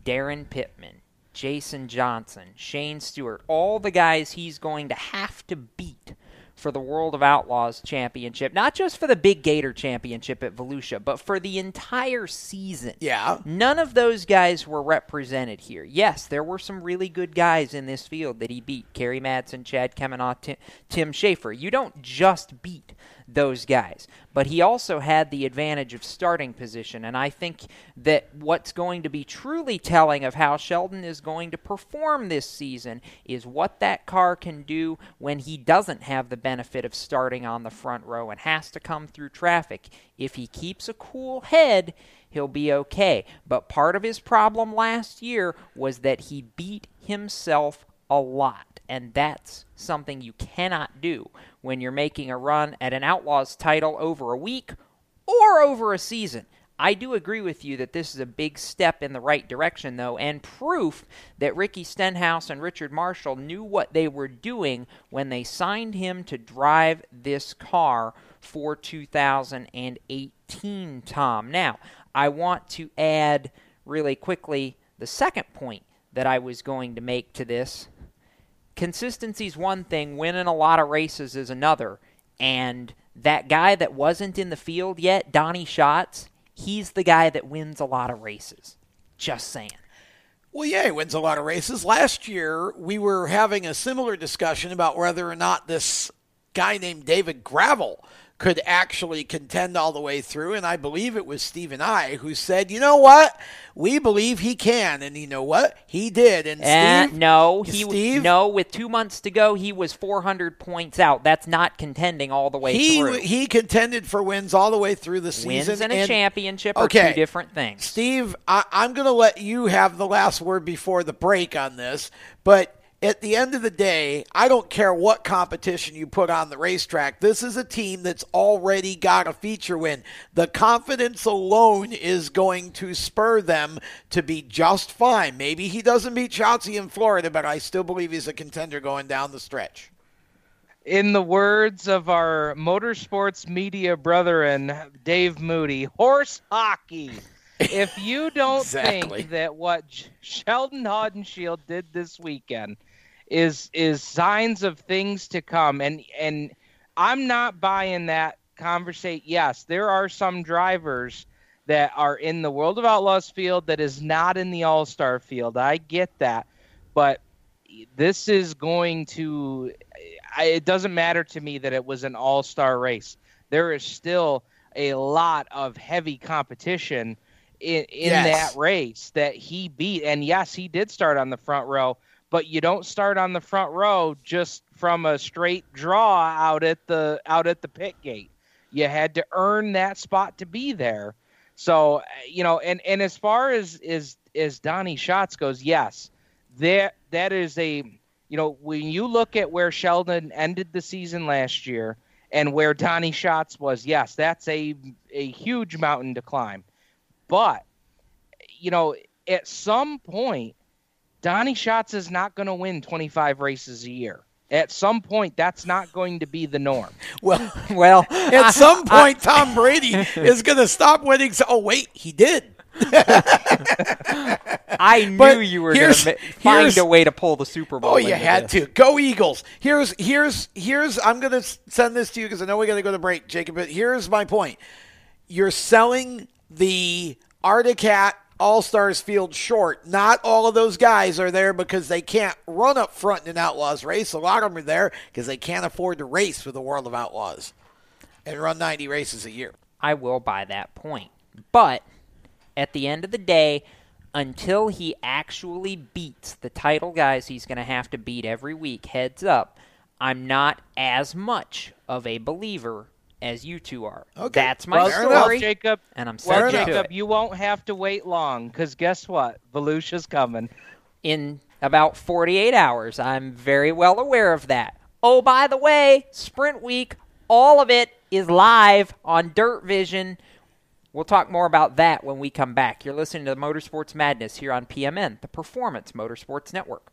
Daryn Pittman, Jason Johnson, Shane Stewart, all the guys he's going to have to beat for the World of Outlaws championship, not just for the Big Gator championship at Volusia, but for the entire season. Yeah. None of those guys were represented here. Yes, there were some really good guys in this field that he beat Kerry Madsen, Chad Kemenah, Tim, Tim Shaffer. You don't just beat those guys. But he also had the advantage of starting position, and I think that what's going to be truly telling of how Sheldon is going to perform this season is what that car can do when he doesn't have the benefit of starting on the front row and has to come through traffic. If he keeps a cool head, he'll be okay. But part of his problem last year was that he beat himself a lot. And that's something you cannot do when you're making a run at an Outlaws title over a week or over a season. I do agree with you that this is a big step in the right direction, though, and proof that Ricky Stenhouse and Richard Marshall knew what they were doing when they signed him to drive this car for 2018, Tom. Now, I want to add really quickly the second point that I was going to make to this. Consistency's one thing, winning a lot of races is another. And that guy that wasn't in the field yet, Donnie Schatz, he's the guy that wins a lot of races. Just saying. Well, yeah, he wins a lot of races. Last year, we were having a similar discussion about whether or not this guy named David Gravel could actually contend all the way through. And I believe it was Steve and I who said, you know what? We believe he can. And you know what? He did. And Uh, Steve, no, he Steve, no. With two months to go, he was 400 points out. That's not contending all the way he through. he contended for wins all the way through the season. Wins and a championship are two different things. Steve, I, I'm going to let you have the last word before the break on this, but at the end of the day, I don't care what competition you put on the racetrack. This is a team that's already got a feature win. The confidence alone is going to spur them to be just fine. Maybe he doesn't beat Shotzi in Florida, but I still believe he's a contender going down the stretch. In the words of our motorsports media brethren, Dave Moody, horse hockey. [LAUGHS] If you don't Exactly. think that what Sheldon Haudenschild did this weekend is is signs of things to come, and and I'm not buying that conversation. Yes, there are some drivers that are in the World of Outlaws field that is not in the All Star field. I get that, but this is going to. I, it doesn't matter to me that it was an All Star race. There is still a lot of heavy competition in, in Yes. that race that he beat. And yes, he did start on the front row, but you don't start on the front row just from a straight draw out at the out at the pit gate. You had to earn that spot to be there. So you know, and and as far as as as Donnie Schatz goes, yes, that that is a you know when you look at where Sheldon ended the season last year and where Donnie Schatz was, yes, that's a a huge mountain to climb. But you know, at some point, Donnie Schatz is not going to win 25 races a year. At some point, that's not going to be the norm. [LAUGHS] Well, well, at some point, Tom Brady is going to stop winning. So, oh, wait, he did. [LAUGHS] I knew But you were going here's- to find here's- a way to pull the Super Bowl. Oh, you had this. to go Eagles. Here's here's here's. I'm going to send this to you because I know we got to go to break, Jacob. But here's my point: you're selling the Arctic Cat All Stars field short. Not all of those guys are there because they can't run up front in an Outlaws race. A lot of them are there because they can't afford to race for the World of Outlaws and run 90 races a year. I will buy that point. But at the end of the day, until he actually beats the title guys he's going to have to beat every week, heads up, I'm not as much of a believer as you two are. Okay. That's my well, story, Jacob. and I'm sorry, well, Jacob, you won't have to wait long because guess what? Volusia's coming. in about 48 hours. I'm very well aware of that. Oh, by the way, Sprint Week, all of it is live on Dirt Vision. We'll talk more about that when we come back. You're listening to Motorsports Madness here on PMN, the Performance Motorsports Network.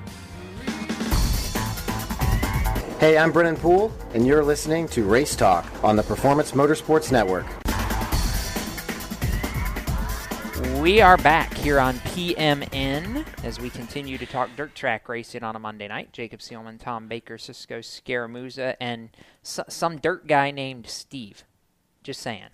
Hey, I'm Brennan Poole, and you're listening to Race Talk on the Performance Motorsports Network. We are back here on PMN as we continue to talk dirt track racing on a Monday night. Jacob Seelman, Tom Baker, Cisco Scaramuza, and s- some dirt guy named Steve. Just saying.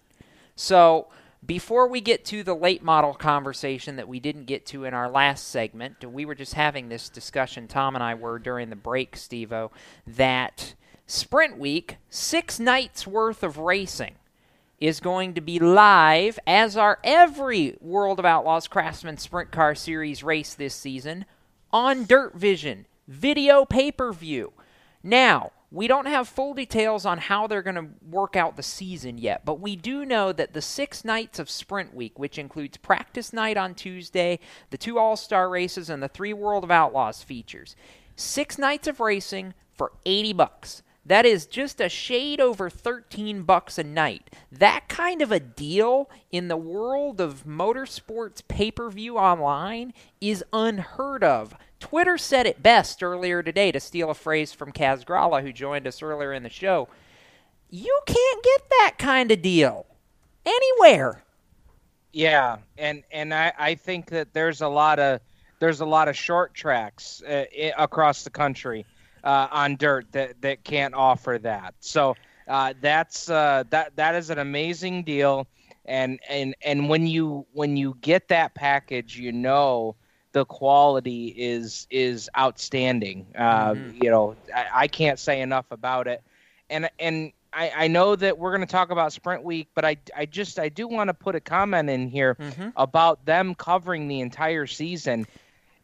So, before we get to the late model conversation that we didn't get to in our last segment, we were just having this discussion, Tom and I were during the break, Stevo, that Sprint Week, six nights worth of racing is going to be live, as are every World of Outlaws Craftsman Sprint Car Series race this season, on Dirt Vision, video pay per view. Now, we don't have full details on how they're going to work out the season yet, but we do know that the six nights of Sprint Week, which includes practice night on Tuesday, the two All Star races, and the three World of Outlaws features, six nights of racing for 80 bucks. That is just a shade over 13 bucks a night. That kind of a deal in the world of motorsports pay-per-view online is unheard of. Twitter said it best earlier today to steal a phrase from Kaz Grala who joined us earlier in the show. You can't get that kind of deal anywhere. Yeah, and and I, I think that there's a lot of there's a lot of short tracks uh, across the country uh, on dirt that, that can't offer that. So uh, that's uh, that that is an amazing deal, and and and when you when you get that package, you know the quality is is outstanding. Uh, Mhm. You know, I, I can't say enough about it, and and. I, I know that we're going to talk about Sprint Week, but I, I just I do want to put a comment in here Mhm. about them covering the entire season.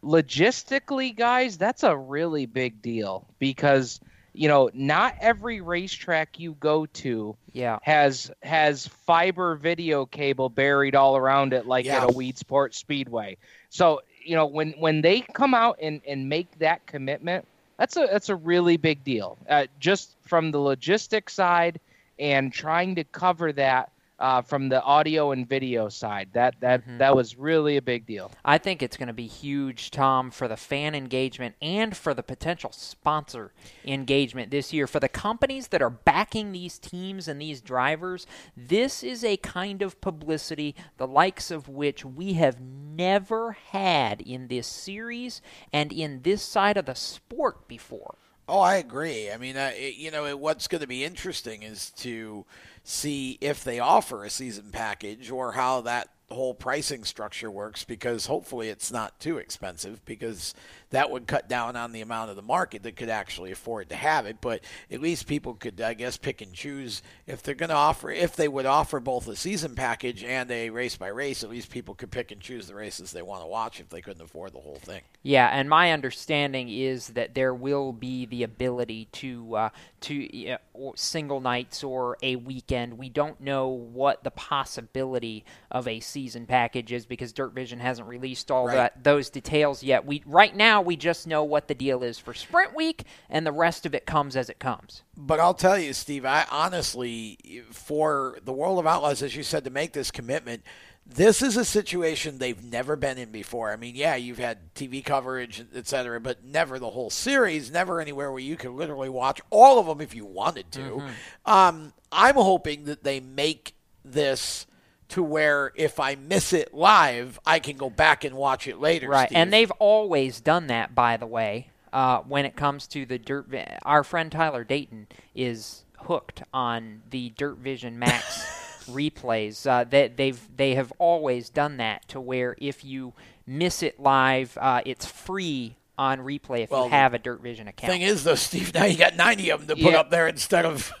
Logistically, guys, that's a really big deal because you know not every racetrack you go to Yeah. has has fiber video cable buried all around it like Yeah. at a Weedsport Speedway. So you know when when they come out and and make that commitment, that's a that's a really big deal. Uh, just from the logistics side and trying to cover that uh, from the audio and video side, that that that was really a big deal. I think it's going to be huge, Tom, for the fan engagement and for the potential sponsor engagement this year. For the companies that are backing these teams and these drivers, this is a kind of publicity the likes of which we have never had in this series and in this side of the sport before. Oh, I agree. I mean, uh, it, you know, it, what's going to be interesting is to see if they offer a season package or how that whole pricing structure works because hopefully it's not too expensive because that would cut down on the amount of the market that could actually afford to have it but at least people could i guess pick and choose if they're going to offer if they would offer both a season package and a race by race at least people could pick and choose the races they want to watch if they couldn't afford the whole thing Yeah, and my understanding is that there will be the ability to uh, to uh, single nights or a weekend. We don't know what the possibility of a season package is because Dirt Vision hasn't released all Right. that those details yet. We right now we just know what the deal is for Sprint Week, and the rest of it comes as it comes. But I'll tell you, Steve, I honestly, for the World of Outlaws, as you said, to make this commitment, this is a situation they've never been in before. I mean, yeah, you've had TV coverage, et cetera, but never the whole series, never anywhere where you could literally watch all of them if you wanted to. Mm-hmm. Um, I'm hoping that they make this to where if I miss it live, I can go back and watch it later. Right, Steve. and they've always done that, by the way. Uh, when it comes to the dirt, Vi- our friend Tyler Dayton is hooked on the Dirt Vision Max [LAUGHS] replays. Uh, they, they've they have always done that to where if you miss it live, uh, it's free on replay if Well, you have a Dirt Vision account. Thing is, though, Steve, now you got 90 of them to put Yeah. up there instead of,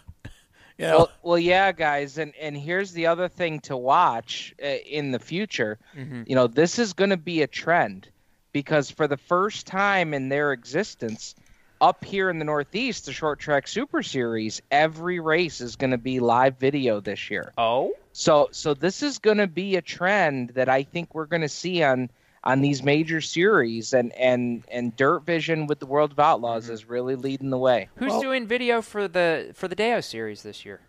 you know. Well, well, yeah, guys, and and here's the other thing to watch uh, in the future. Mhm. You know, this is going to be a trend because for the first time in their existence, up here in the Northeast, the Short Track Super Series, every race is going to be live video this year. Oh, so so this is going to be a trend that I think we're going to see on on these major series, and and and Dirt Vision with the World of Outlaws is really leading the way. Who's doing video for the for the Deo series this year?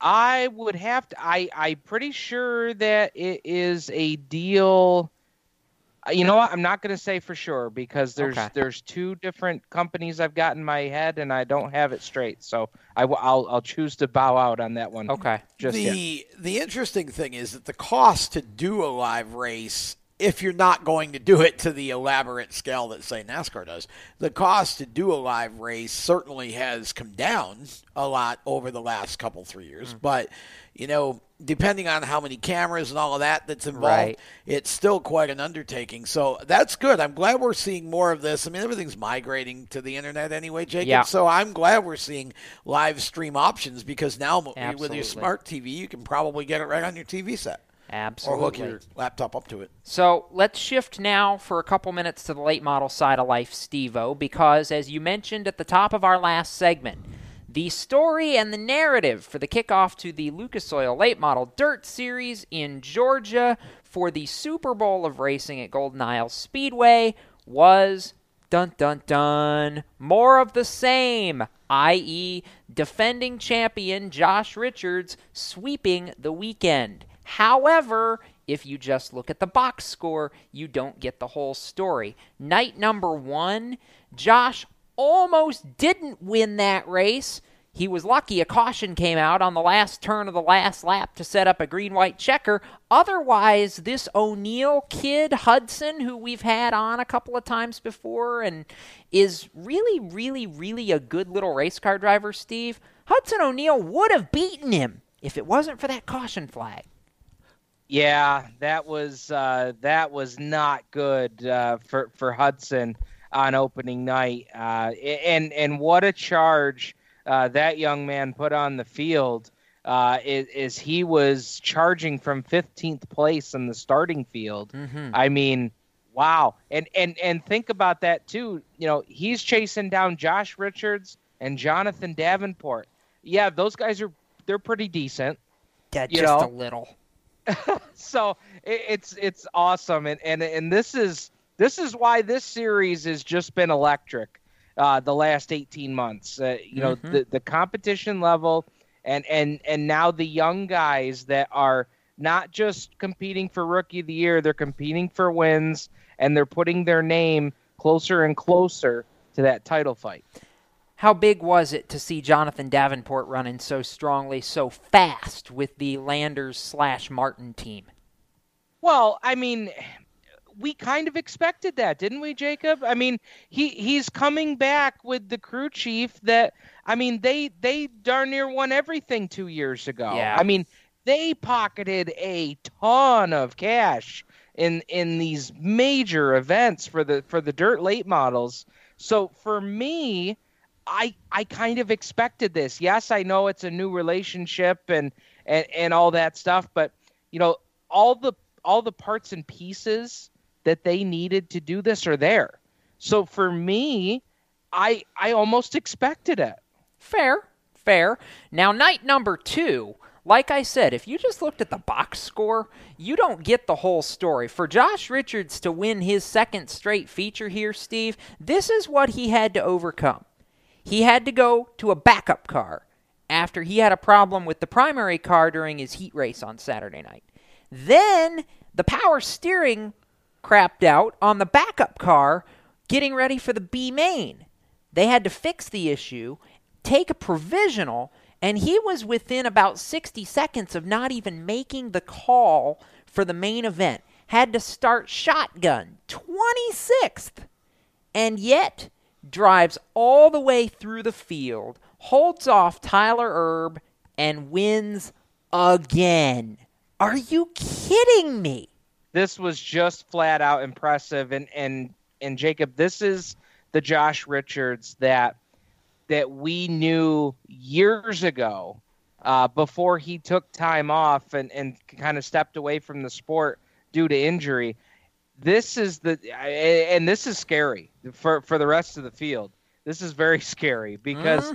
I would have to. I I'm pretty sure that it is a deal. uh, You know what? I'm not going to say for sure because there's Okay. there's two different companies I've got in my head and I don't have it straight. So I will I'll, I'll choose to bow out on that one. Okay. Just the yet. the interesting thing is that the cost to do a live race if you're not going to do it to the elaborate scale that say NASCAR does the cost to do a live race certainly has come down a lot over the last couple three years Mm. but you know depending on how many cameras and all of that that's involved Right. it's still quite an undertaking so that's good i'm glad we're seeing more of this i mean everything's migrating to the internet anyway jacob Yeah. so i'm glad we're seeing live stream options because now with your smart TV, you can probably get it right on your TV set. Absolutely. Or hook your laptop up to it. So let's shift now for a couple minutes to the late model side of life, Stevo, because as you mentioned at the top of our last segment, the story and the narrative for the kickoff to the Lucas Oil Late Model Dirt Series in Georgia for the Super Bowl of racing at Golden Isles Speedway was Dun dun dun. More of the same, i.e., defending champion Josh Richards sweeping the weekend. However, if you just look at the box score, you don't get the whole story. Night number one, Josh almost didn't win that race. He was lucky a caution came out on the last turn of the last lap to set up a green white checker. Otherwise, this O'Neill kid, Hudson, who we've had on a couple of times before and is really, really, really a good little race car driver, Steve, Hudson O'Neill would have beaten him if it wasn't for that caution flag. Yeah, that was uh, that was not good uh, for for Hudson on opening night, uh, and and what a charge uh, that young man put on the field. Uh, is, is, he was charging from 15th place in the starting field. Mm-hmm. I mean, wow! And and and think about that too. You know, he's chasing down Josh Richards and Jonathan Davenport. Yeah, those guys are they're pretty decent. Yeah, you just know? a little. [LAUGHS] so it, it's it's awesome, and and and this is this is why this series has just been electric. Uh, the last 18 months, uh, you know, Mhm. the the competition level, and and and now the young guys that are not just competing for rookie of the year, they're competing for wins, and they're putting their name closer and closer to that title fight. How big was it to see Jonathan Davenport running so strongly, so fast with the Landers slash Martin team? Well, I mean, we kind of expected that, didn't we, Jacob? I mean, he he's coming back with the crew chief that I mean, they they darn near won everything 2 years ago. Yeah. I mean, they pocketed a ton of cash in in these major events for the for the dirt late models. So for me, I I kind of expected this. Yes, I know it's a new relationship and and and all that stuff, but you know, all the all the parts and pieces that they needed to do this are there. So for me, I I almost expected it. Fair, fair. Now, night number two, like I said, if you just looked at the box score, you don't get the whole story. For Josh Richards to win his second straight feature here, Steve, this is what he had to overcome. He had to go to a backup car after he had a problem with the primary car during his heat race on Saturday night. Then the power steering crapped out on the backup car getting ready for the B main. They had to fix the issue, take a provisional, and he was within about 60 seconds of not even making the call for the main event. Had to start shotgun 26th, and yet drives all the way through the field, holds off Tyler Erb, and wins again. Are you kidding me? This was just flat out impressive and and and Jacob, this is the Josh Richards that that we knew years ago uh, before he took time off and, and kind of stepped away from the sport due to injury. This is the and this is scary for for the rest of the field. This is very [LAUGHS] scary because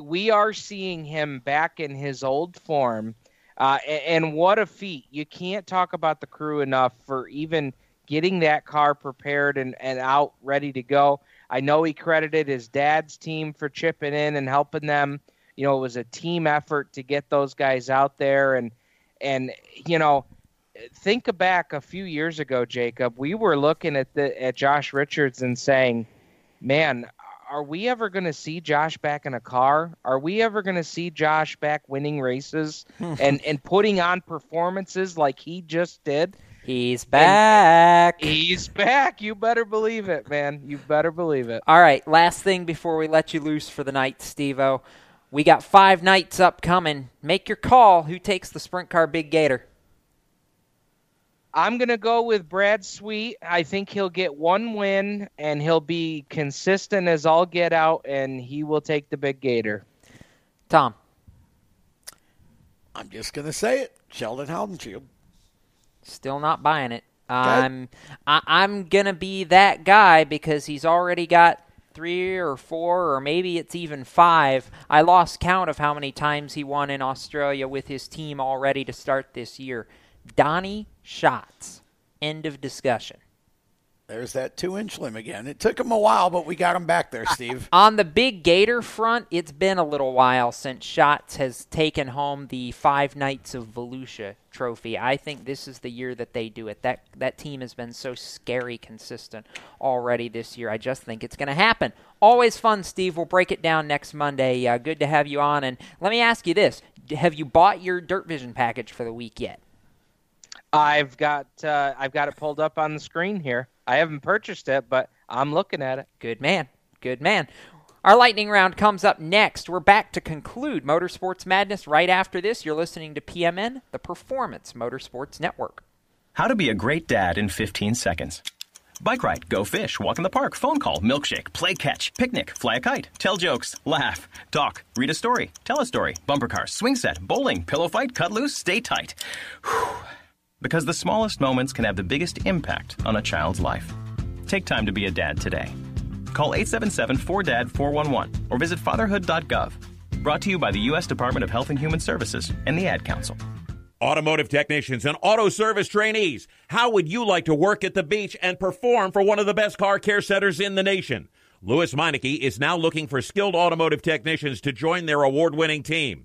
we are seeing him back in his old form. Uh, a- and, what a feat. You can't talk about the crew enough for even getting that car prepared and, and out ready to go. I know he credited his dad's team for chipping in and helping them. You know, it was a team effort to get those guys out there and and you know, think back a few years ago, Jacob, we were looking at the at Josh Richards and saying, "Man, are we ever going to see Josh back in a car? Are we ever going to see Josh back winning races [LAUGHS] and and putting on performances like he just did?" He's back. He's back. You better believe it, man. You better believe it. All right, last thing before we let you loose for the night, Stevo. We got five nights upcoming. Make your call. Who takes the sprint car Big Gator? I'm going to go with Brad Sweet. I think he'll get one win and he'll be consistent as all get out and he will take the big gator. Tom. I'm just going to say it. Sheldon Haudenschild. Still not buying it. I'm I, I'm gonna be that guy because he's already got three or four or maybe it's even five. I lost count of how many times he won in Australia with his team already to start this year. Donnie Schatz. End of discussion. There's that two inch limb again. It took him a while, but we got him back there, [LAUGHS] Steve. On the big Gator front, it's been a little while since Schatz has taken home the Five Nights of Volusia trophy. I think this is the year that they do it. That that team has been so scary consistent already this year. I just think it's going to happen. Always fun, Steve. We'll break it down next Monday. Uh, good to have you on. And let me ask you this: Have you bought your Dirt Vision package for the week yet? I've got uh, I've got it pulled up on the screen here. I haven't purchased it, but I'm looking at it. Good man. Good man. Our lightning round comes up next. We're back to conclude Motorsports Madness right after this. You're listening to PMN, the Performance Motorsports Network. How to be a great dad in 15 seconds. Bike ride, go fish, walk in the park, phone call, milkshake, play catch, picnic, fly a kite, tell jokes, laugh, talk, read a story, tell a story, bumper car, swing set, bowling, pillow fight, cut loose, stay tight. Whew. Because the smallest moments can have the biggest impact on a child's life. Take time to be a dad today. Call 877 4DAD 411 or visit fatherhood.gov. Brought to you by the U.S. Department of Health and Human Services and the Ad Council. Automotive technicians and auto service trainees, how would you like to work at the beach and perform for one of the best car care centers in the nation? Lewes Meineke is now looking for skilled automotive technicians to join their award winning team.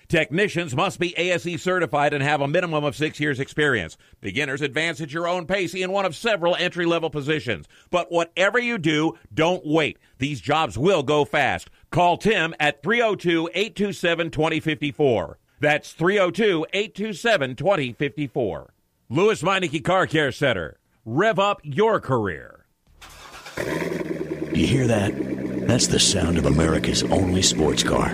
Technicians must be ASE certified and have a minimum of six years experience. Beginners advance at your own pace in one of several entry level positions. But whatever you do, don't wait. These jobs will go fast. Call Tim at 302 827 2054. That's 302 827 2054. Lewes Meineke Car Care Center. Rev up your career. You hear that? That's the sound of America's only sports car.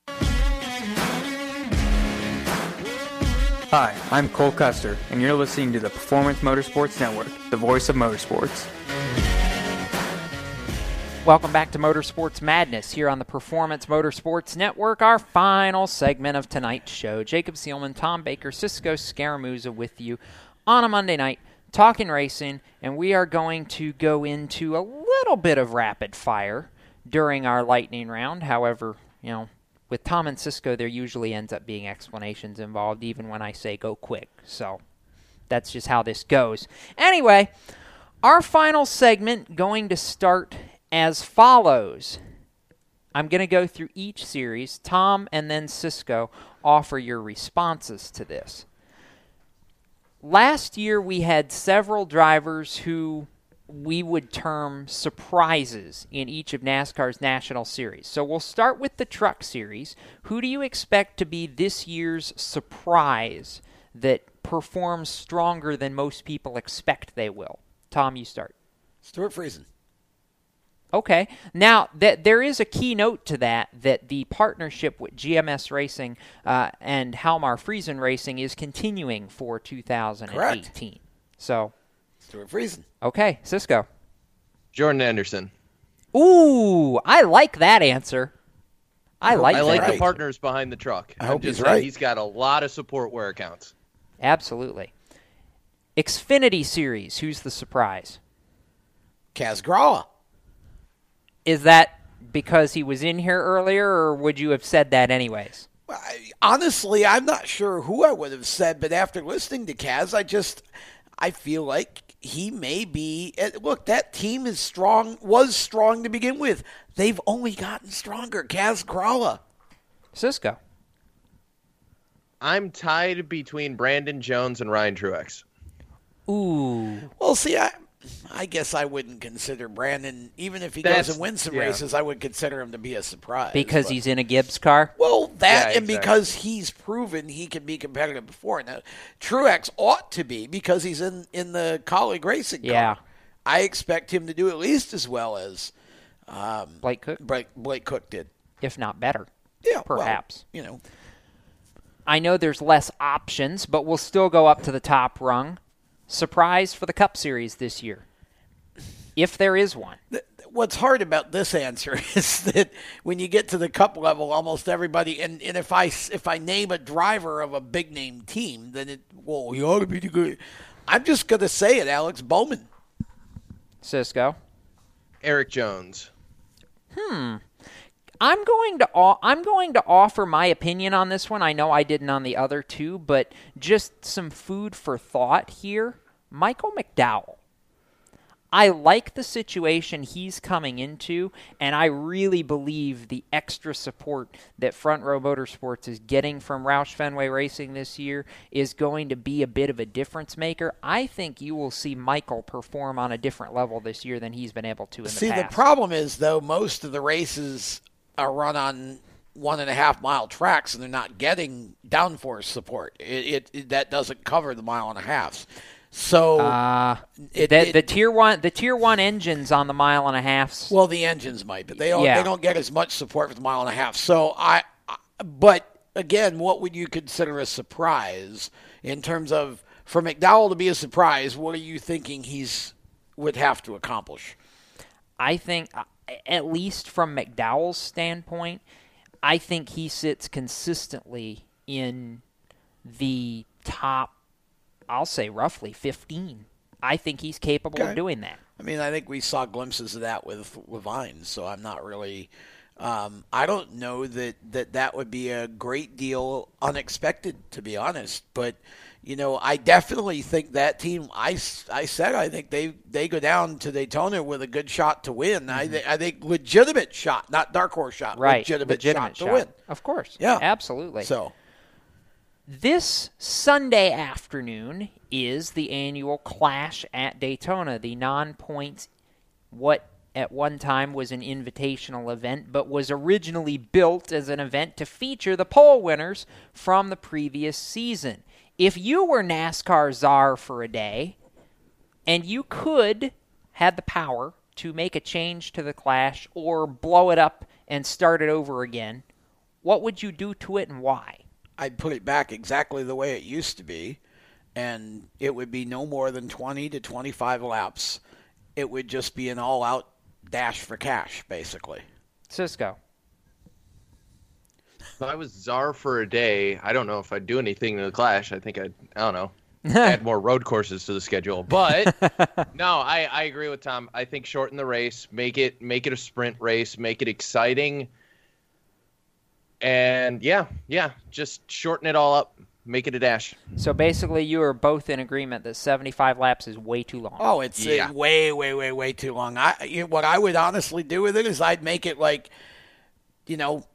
Hi, I'm Cole Custer, and you're listening to the Performance Motorsports Network, the voice of motorsports. Welcome back to Motorsports Madness here on the Performance Motorsports Network, our final segment of tonight's show. Jacob Seelman, Tom Baker, Cisco Scaramuza with you on a Monday night talking racing, and we are going to go into a little bit of rapid fire during our lightning round. However, you know, with Tom and Cisco, there usually ends up being explanations involved, even when I say go quick. So that's just how this goes. Anyway, our final segment going to start as follows. I'm going to go through each series. Tom and then Cisco offer your responses to this. Last year, we had several drivers who we would term surprises in each of NASCAR's national series. So we'll start with the truck series. Who do you expect to be this year's surprise that performs stronger than most people expect they will? Tom, you start. Stewart Friesen. Okay. Now, that there is a key note to that that the partnership with GMS Racing uh, and Halmar Friesen Racing is continuing for 2018. Correct. So, Stewart Friesen. Okay, Cisco. Jordan Anderson. Ooh, I like that answer. I like I that. like the partners behind the truck. I I'm hope he's right. He's got a lot of support where it counts. Absolutely. Xfinity Series, who's the surprise? Kaz Grala. Is that because he was in here earlier, or would you have said that anyways? Honestly, I'm not sure who I would have said, but after listening to Kaz, I just I feel like he may be. eh, Look, that team is strong. Was strong to begin with. They've only gotten stronger. Kaz Grala. Cisco. I'm tied between Brandon Jones and Ryan Truex. Ooh. Well, see, I, I guess I wouldn't consider Brandon, even if he That's- goes and wins some yeah. races, I would consider him to be a surprise. Because but- he's in a Gibbs car? Well, that Yeah, and exactly. because he's proven he can be competitive before. Now, Truex ought to be because he's in in the Kaulig racing. car. Yeah. I expect him to do at least as well as um, Blake Koch, Blake, Blake Koch did. if not better. Yeah, well, Perhaps. you know, I know there's less options, but we'll still go up to the top rung. Surprise for the Cup Series this year, if there is one. what's hard about this answer [LAUGHS] is that when you get to the cup level, almost everybody and, and if I if I name a driver of a big name team, then it well he ought to be the good. I'm just gonna say it, Alex Bowman. Cisco. Erik Jones. Hmm. I'm going to I'm going to offer my opinion on this one. I know I didn't on the other two, but just some food for thought here. Michael McDowell. I like the situation he's coming into, and I really believe the extra support that Front Row Motorsports is getting from Roush Fenway Racing this year is going to be a bit of a difference maker. I think you will see Michael perform on a different level this year than he's been able to in See, the the problem is though most of the races are run on one and a half mile tracks, and they're not getting downforce support. It, it, it that doesn't cover the mile and a half. So Uh, it- the, it- the tier one the tier one engines on the mile and a half. Well, the engines might, but they don't. Yeah. They don't get as much support for the mile and a half. So I, I, but again, what would you consider a surprise in terms of for McDowell to be a surprise? What are you thinking he's would have to accomplish? I think, at least from McDowell's standpoint, I think he sits consistently in the top. I'll say roughly fifteen. I think he's capable Okay. of doing that. I mean, I think we saw glimpses of that with Leavine, so I'm not really. Um, I don't know that, that that would be a great deal unexpected, to be honest. But you know, I definitely think that team. I, I said I think they they go down to Daytona with a good shot to win. I mm-hmm. thi- I think legitimate shot, not dark horse shot. Right, legitimate, legitimate shot, to win. Of course, Yeah, absolutely. So This Sunday afternoon is the annual Clash at Daytona, the non points, what at one time was an invitational event, but was originally built as an event to feature the pole winners from the previous season. If you were NASCAR czar for a day, and you could had the power to make a change to the Clash or blow it up and start it over again, what would you do to it and why? I'd put it back exactly the way it used to be, and it would be no more than 20 to 25 laps. It would just be an all out dash for cash, basically. Cisco. If I was czar for a day, I don't know if I'd do anything in the Clash. I think I'd, I don't know, [LAUGHS] add more road courses to the schedule. But [LAUGHS] no, I, I agree with Tom. I think shorten the race, make it make it a sprint race, make it exciting, and yeah, yeah, just shorten it all up, make it a dash. So basically, you are both in agreement that 75 laps is way too long. Oh, it's uh, Yeah. way, way, way, way too long. I, you know, what I would honestly do with it is I'd make it like, you know,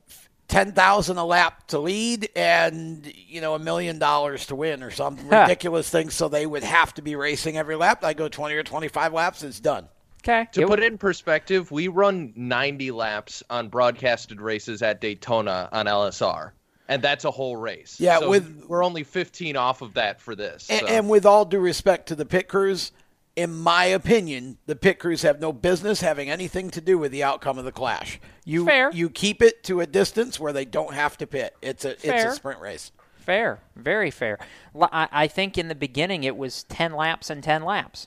ten thousand a lap to lead, and you know, a million dollars to win, or some [LAUGHS] ridiculous thing. So they would have to be racing every lap. I go twenty or twenty-five laps. It's done. Okay. To put it in perspective, we run 90 laps on broadcasted races at Daytona on LSR, and that's a whole race. Yeah, So with- we're only 15 off of that for this. And, so. and with all due respect to the pit crews, in my opinion, the pit crews have no business having anything to do with the outcome of the clash. You Fair. you keep it to a distance where they don't have to pit. It's a it's a sprint race. Fair, very fair. I think in the beginning it was 10 laps and 10 laps,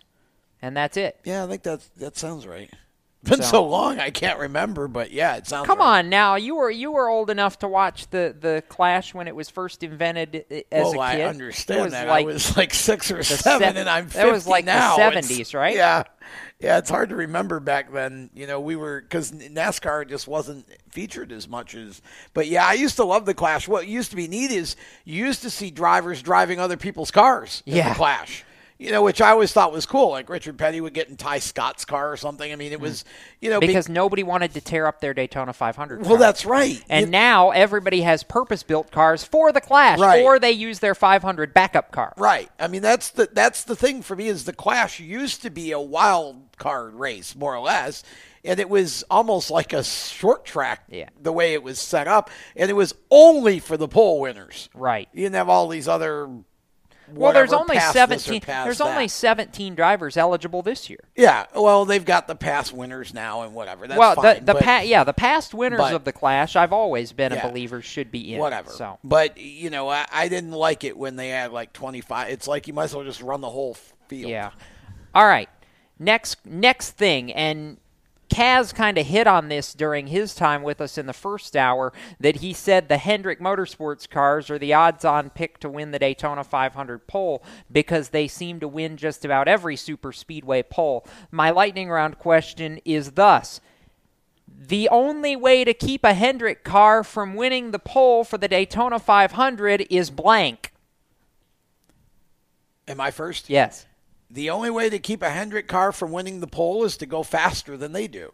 and that's it. Yeah, I think that that sounds right. [LAUGHS] Been So- so, long, I can't remember, but yeah, it sounds. Come right. on now, you were you were old enough to watch the, the Clash when it was first invented uh, as well, a kid. I understand that. like I was like six or the seven, se- and I'm 50 that was like the now. It's- 70s, right? Yeah, yeah. It's hard to remember back then. You know, we were because NASCAR just wasn't featured as much as. But yeah, I used to love the Clash. What used to be neat is you used to see drivers driving other people's cars. in Yeah. the Clash. You know, which I always thought was cool. Like Richard Petty would get in Tighe Scott's car or something. I mean, it mm. was, you know, be- because nobody wanted to tear up their Daytona 500. Well, car. that's right. And now everybody has purpose-built cars for the Clash, Right. or they use their 500 backup car. Right. I mean, that's the that's the thing for me is the Clash used to be a wild card race, more or less, and it was almost like a short track. Yeah. The way it was set up, and it was only for the pole winners. Right. You didn't have all these other. Well, there's only past this or 17. past There's only 17 drivers eligible this year. Yeah. Well, they've got the past winners now and whatever. That's well, fine. the the but- pa- yeah, the past winners but- of the Clash, I've always been Yeah. a believer should be in. whatever. So But you know, I, I didn't like it when they had like 25. It's like you might as well just run the whole field. Yeah. All right. Next next thing and Kaz kind of hit on this during his time with us in the first hour that he said the Hendrick Motorsports cars are the odds on pick to win the Daytona 500 pole because they seem to win just about every super speedway pole. My lightning round question is thus the only way to keep a Hendrick car from winning the pole for the Daytona 500 is blank. Am I first? Yes. The only way to keep a Hendrick car from winning the pole is to go faster than they do.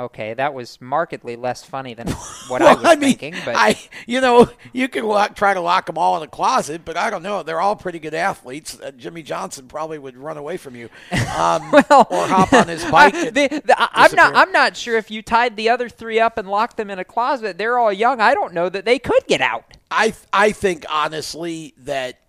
Okay, that was markedly less funny than [LAUGHS] what well, I was I mean, thinking. But I, you know, you can lock, try to lock them all in a closet, but I don't know. They're all pretty good athletes. Uh, Jimmie Johnson probably would run away from you, um, [LAUGHS] or hop on his [LAUGHS] bike. I, the, the, I'm not. I'm not sure if you tied the other three up and locked them in a closet. They're all young. I don't know that they could get out. I I think honestly that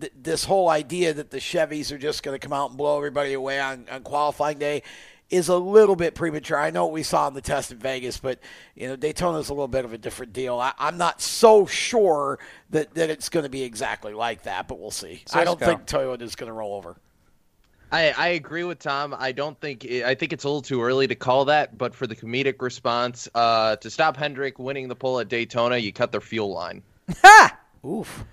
th- this whole idea that the Chevys are just going to come out and blow everybody away on, on qualifying day is a little bit premature. I know what we saw in the test in Vegas, but you know Daytona is a little bit of a different deal. I, I'm not so sure that, that it's going to be exactly like that, but we'll see. I don't Cisco. think is going to roll over. I, I agree with Tom. I don't think I think it's a little too early to call that, but for the comedic response, uh, to stop Hendrick winning the pole at Daytona, you cut their fuel line. Ha! Oof.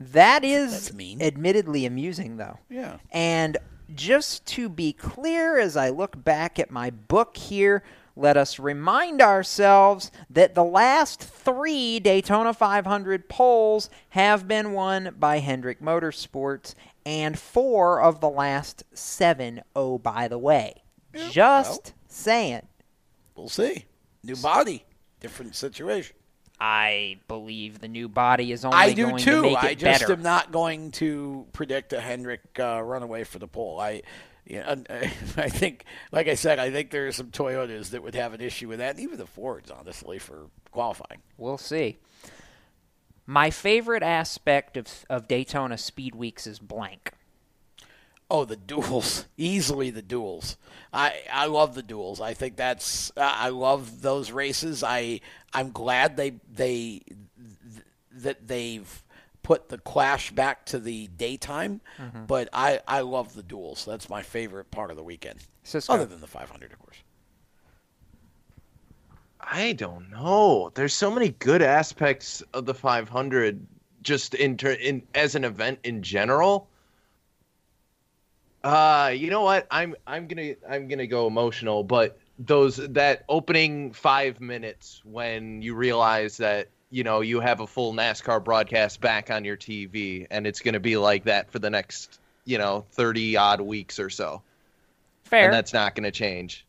That is admittedly amusing, though. Yeah. And just to be clear, as I look back at my book here, let us remind ourselves that the last three Daytona 500 poles have been won by Hendrick Motorsports, and four of the last seven, oh, by the way. Just saying. We'll see. New body, different situation. I believe the new body is only I do going to too. make I just better. am not going to predict a Hendrick uh, runaway for the pole. I, you know, [LAUGHS] I think, like I said, I think there are some Toyotas that would have an issue with that, and even the Fords, honestly, for qualifying. We'll see. My favorite aspect of, of Daytona Speed Weeks is blank. Oh, the duels, easily the duels. I I love the duels. I think that's uh, I love those races. I I'm glad they they th- that they've put the clash back to the daytime. Mhm. But I I love the duels. That's my favorite part of the weekend. Cisco. Other than the 500, of course. I don't know. There's so many good aspects of the 500 just in ter- in as an event in general. Uh, you know what? I'm I'm going to I'm going to go emotional, but those that opening 5 minutes when you realize that, you know, you have a full NASCAR broadcast back on your TV and it's going to be like that for the next, you know, 30 odd weeks or so. Fair. And that's not going to change.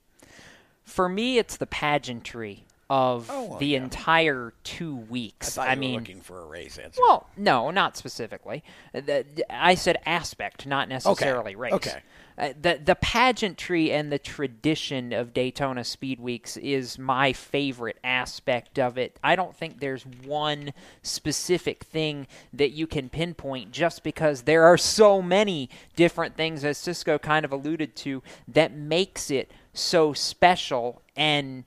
For me, it's the pageantry of Oh, well, the yeah. entire two I weeks. I, were mean, looking for a race answer. well, no, not specifically. Uh, the- I said aspect, not necessarily race. okay. Uh, the the pageantry and the tradition of Daytona Speed Weeks is my favorite aspect of it. I don't think there's one specific thing that you can pinpoint just because there are so many different things as Cisco kind of alluded to that makes it so special and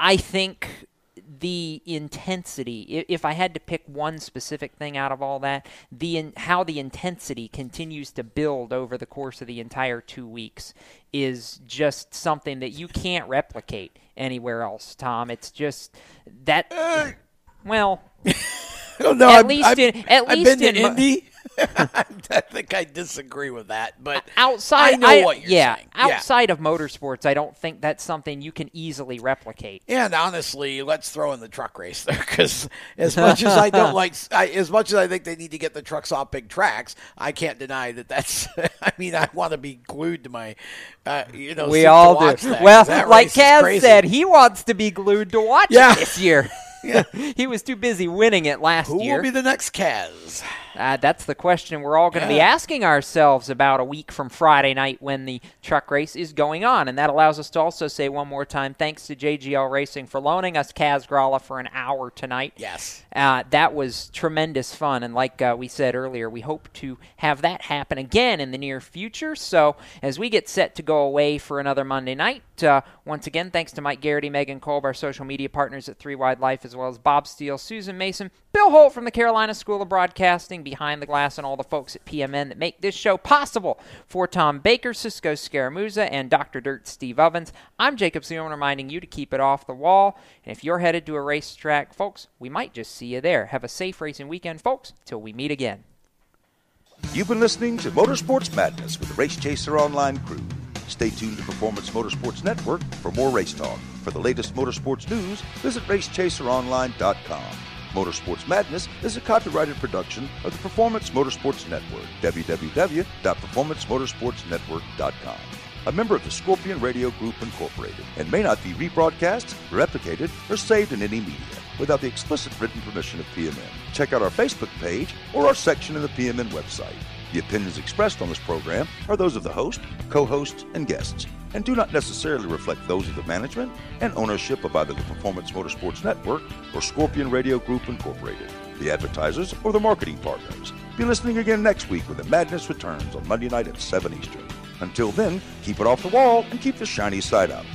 I think the intensity if I had to pick one specific thing out of all that the in, how the intensity continues to build over the course of the entire 2 weeks is just something that you can't replicate anywhere else Tom it's just that well [LAUGHS] oh, I at I've- least I've- in at I've least in Indy. [LAUGHS] I think I disagree with that, but outside, I know what you're yeah, saying. outside of motorsports, I don't think that's something you can easily replicate. And honestly, let's throw in the truck race there because as much as I don't [LAUGHS] like, I, as much as I think they need to get the trucks off big tracks, I can't deny that that's. [LAUGHS] I mean, I want to be glued to my, uh, you know, we all do. that, well, like Kaz said, he wants to be glued to watch Yeah. it this year. yeah. he was too busy winning it last Who year. Who will be the next Kaz? Uh, that's the question we're all going to be asking ourselves about a week from Friday night when the truck race is going on. And that allows us to also say one more time thanks to JGL Racing for loaning us Kaz Grala for an hour tonight. Yes. Uh, that was tremendous fun. And like uh, we said earlier, we hope to have that happen again in the near future. So as we get set to go away for another Monday night, uh, once again, thanks to Mike Garrity, Megan Kolb, our social media partners at Three Wide Life, as well as Bob Steele, Susan Mason, Bill Holt from the Carolina School of Broadcasting, Behind the Glass, and all the folks at PMN that make this show possible. For Tom Baker, Cisco Scaramuza, and Dr. Dirt Steve Ovens, I'm Jacob Seelman reminding you to keep it off the wall. And if you're headed to a racetrack, folks, we might just see you there. Have a safe racing weekend, folks, till we meet again. You've been listening to Motorsports Madness with the Race Chaser Online crew. Stay tuned to Performance Motorsports Network for more race talk. For the latest motorsports news, visit racechaseronline.com. Motorsports Madness is a copyrighted production of the Performance Motorsports Network, www.performancemotorsportsnetwork.com. A member of the Scorpion Radio Group Incorporated, and may not be rebroadcast, replicated, or saved in any media without the explicit written permission of PMN. Check out our Facebook page or our section in the PMN website. The opinions expressed on this program are those of the host, co hosts, and guests, and do not necessarily reflect those of the management and ownership of either the Performance Motorsports Network or Scorpion Radio Group Incorporated, the advertisers, or the marketing partners. Be listening again next week when the madness returns on Monday night at 7 Eastern. Until then, keep it off the wall and keep the shiny side up.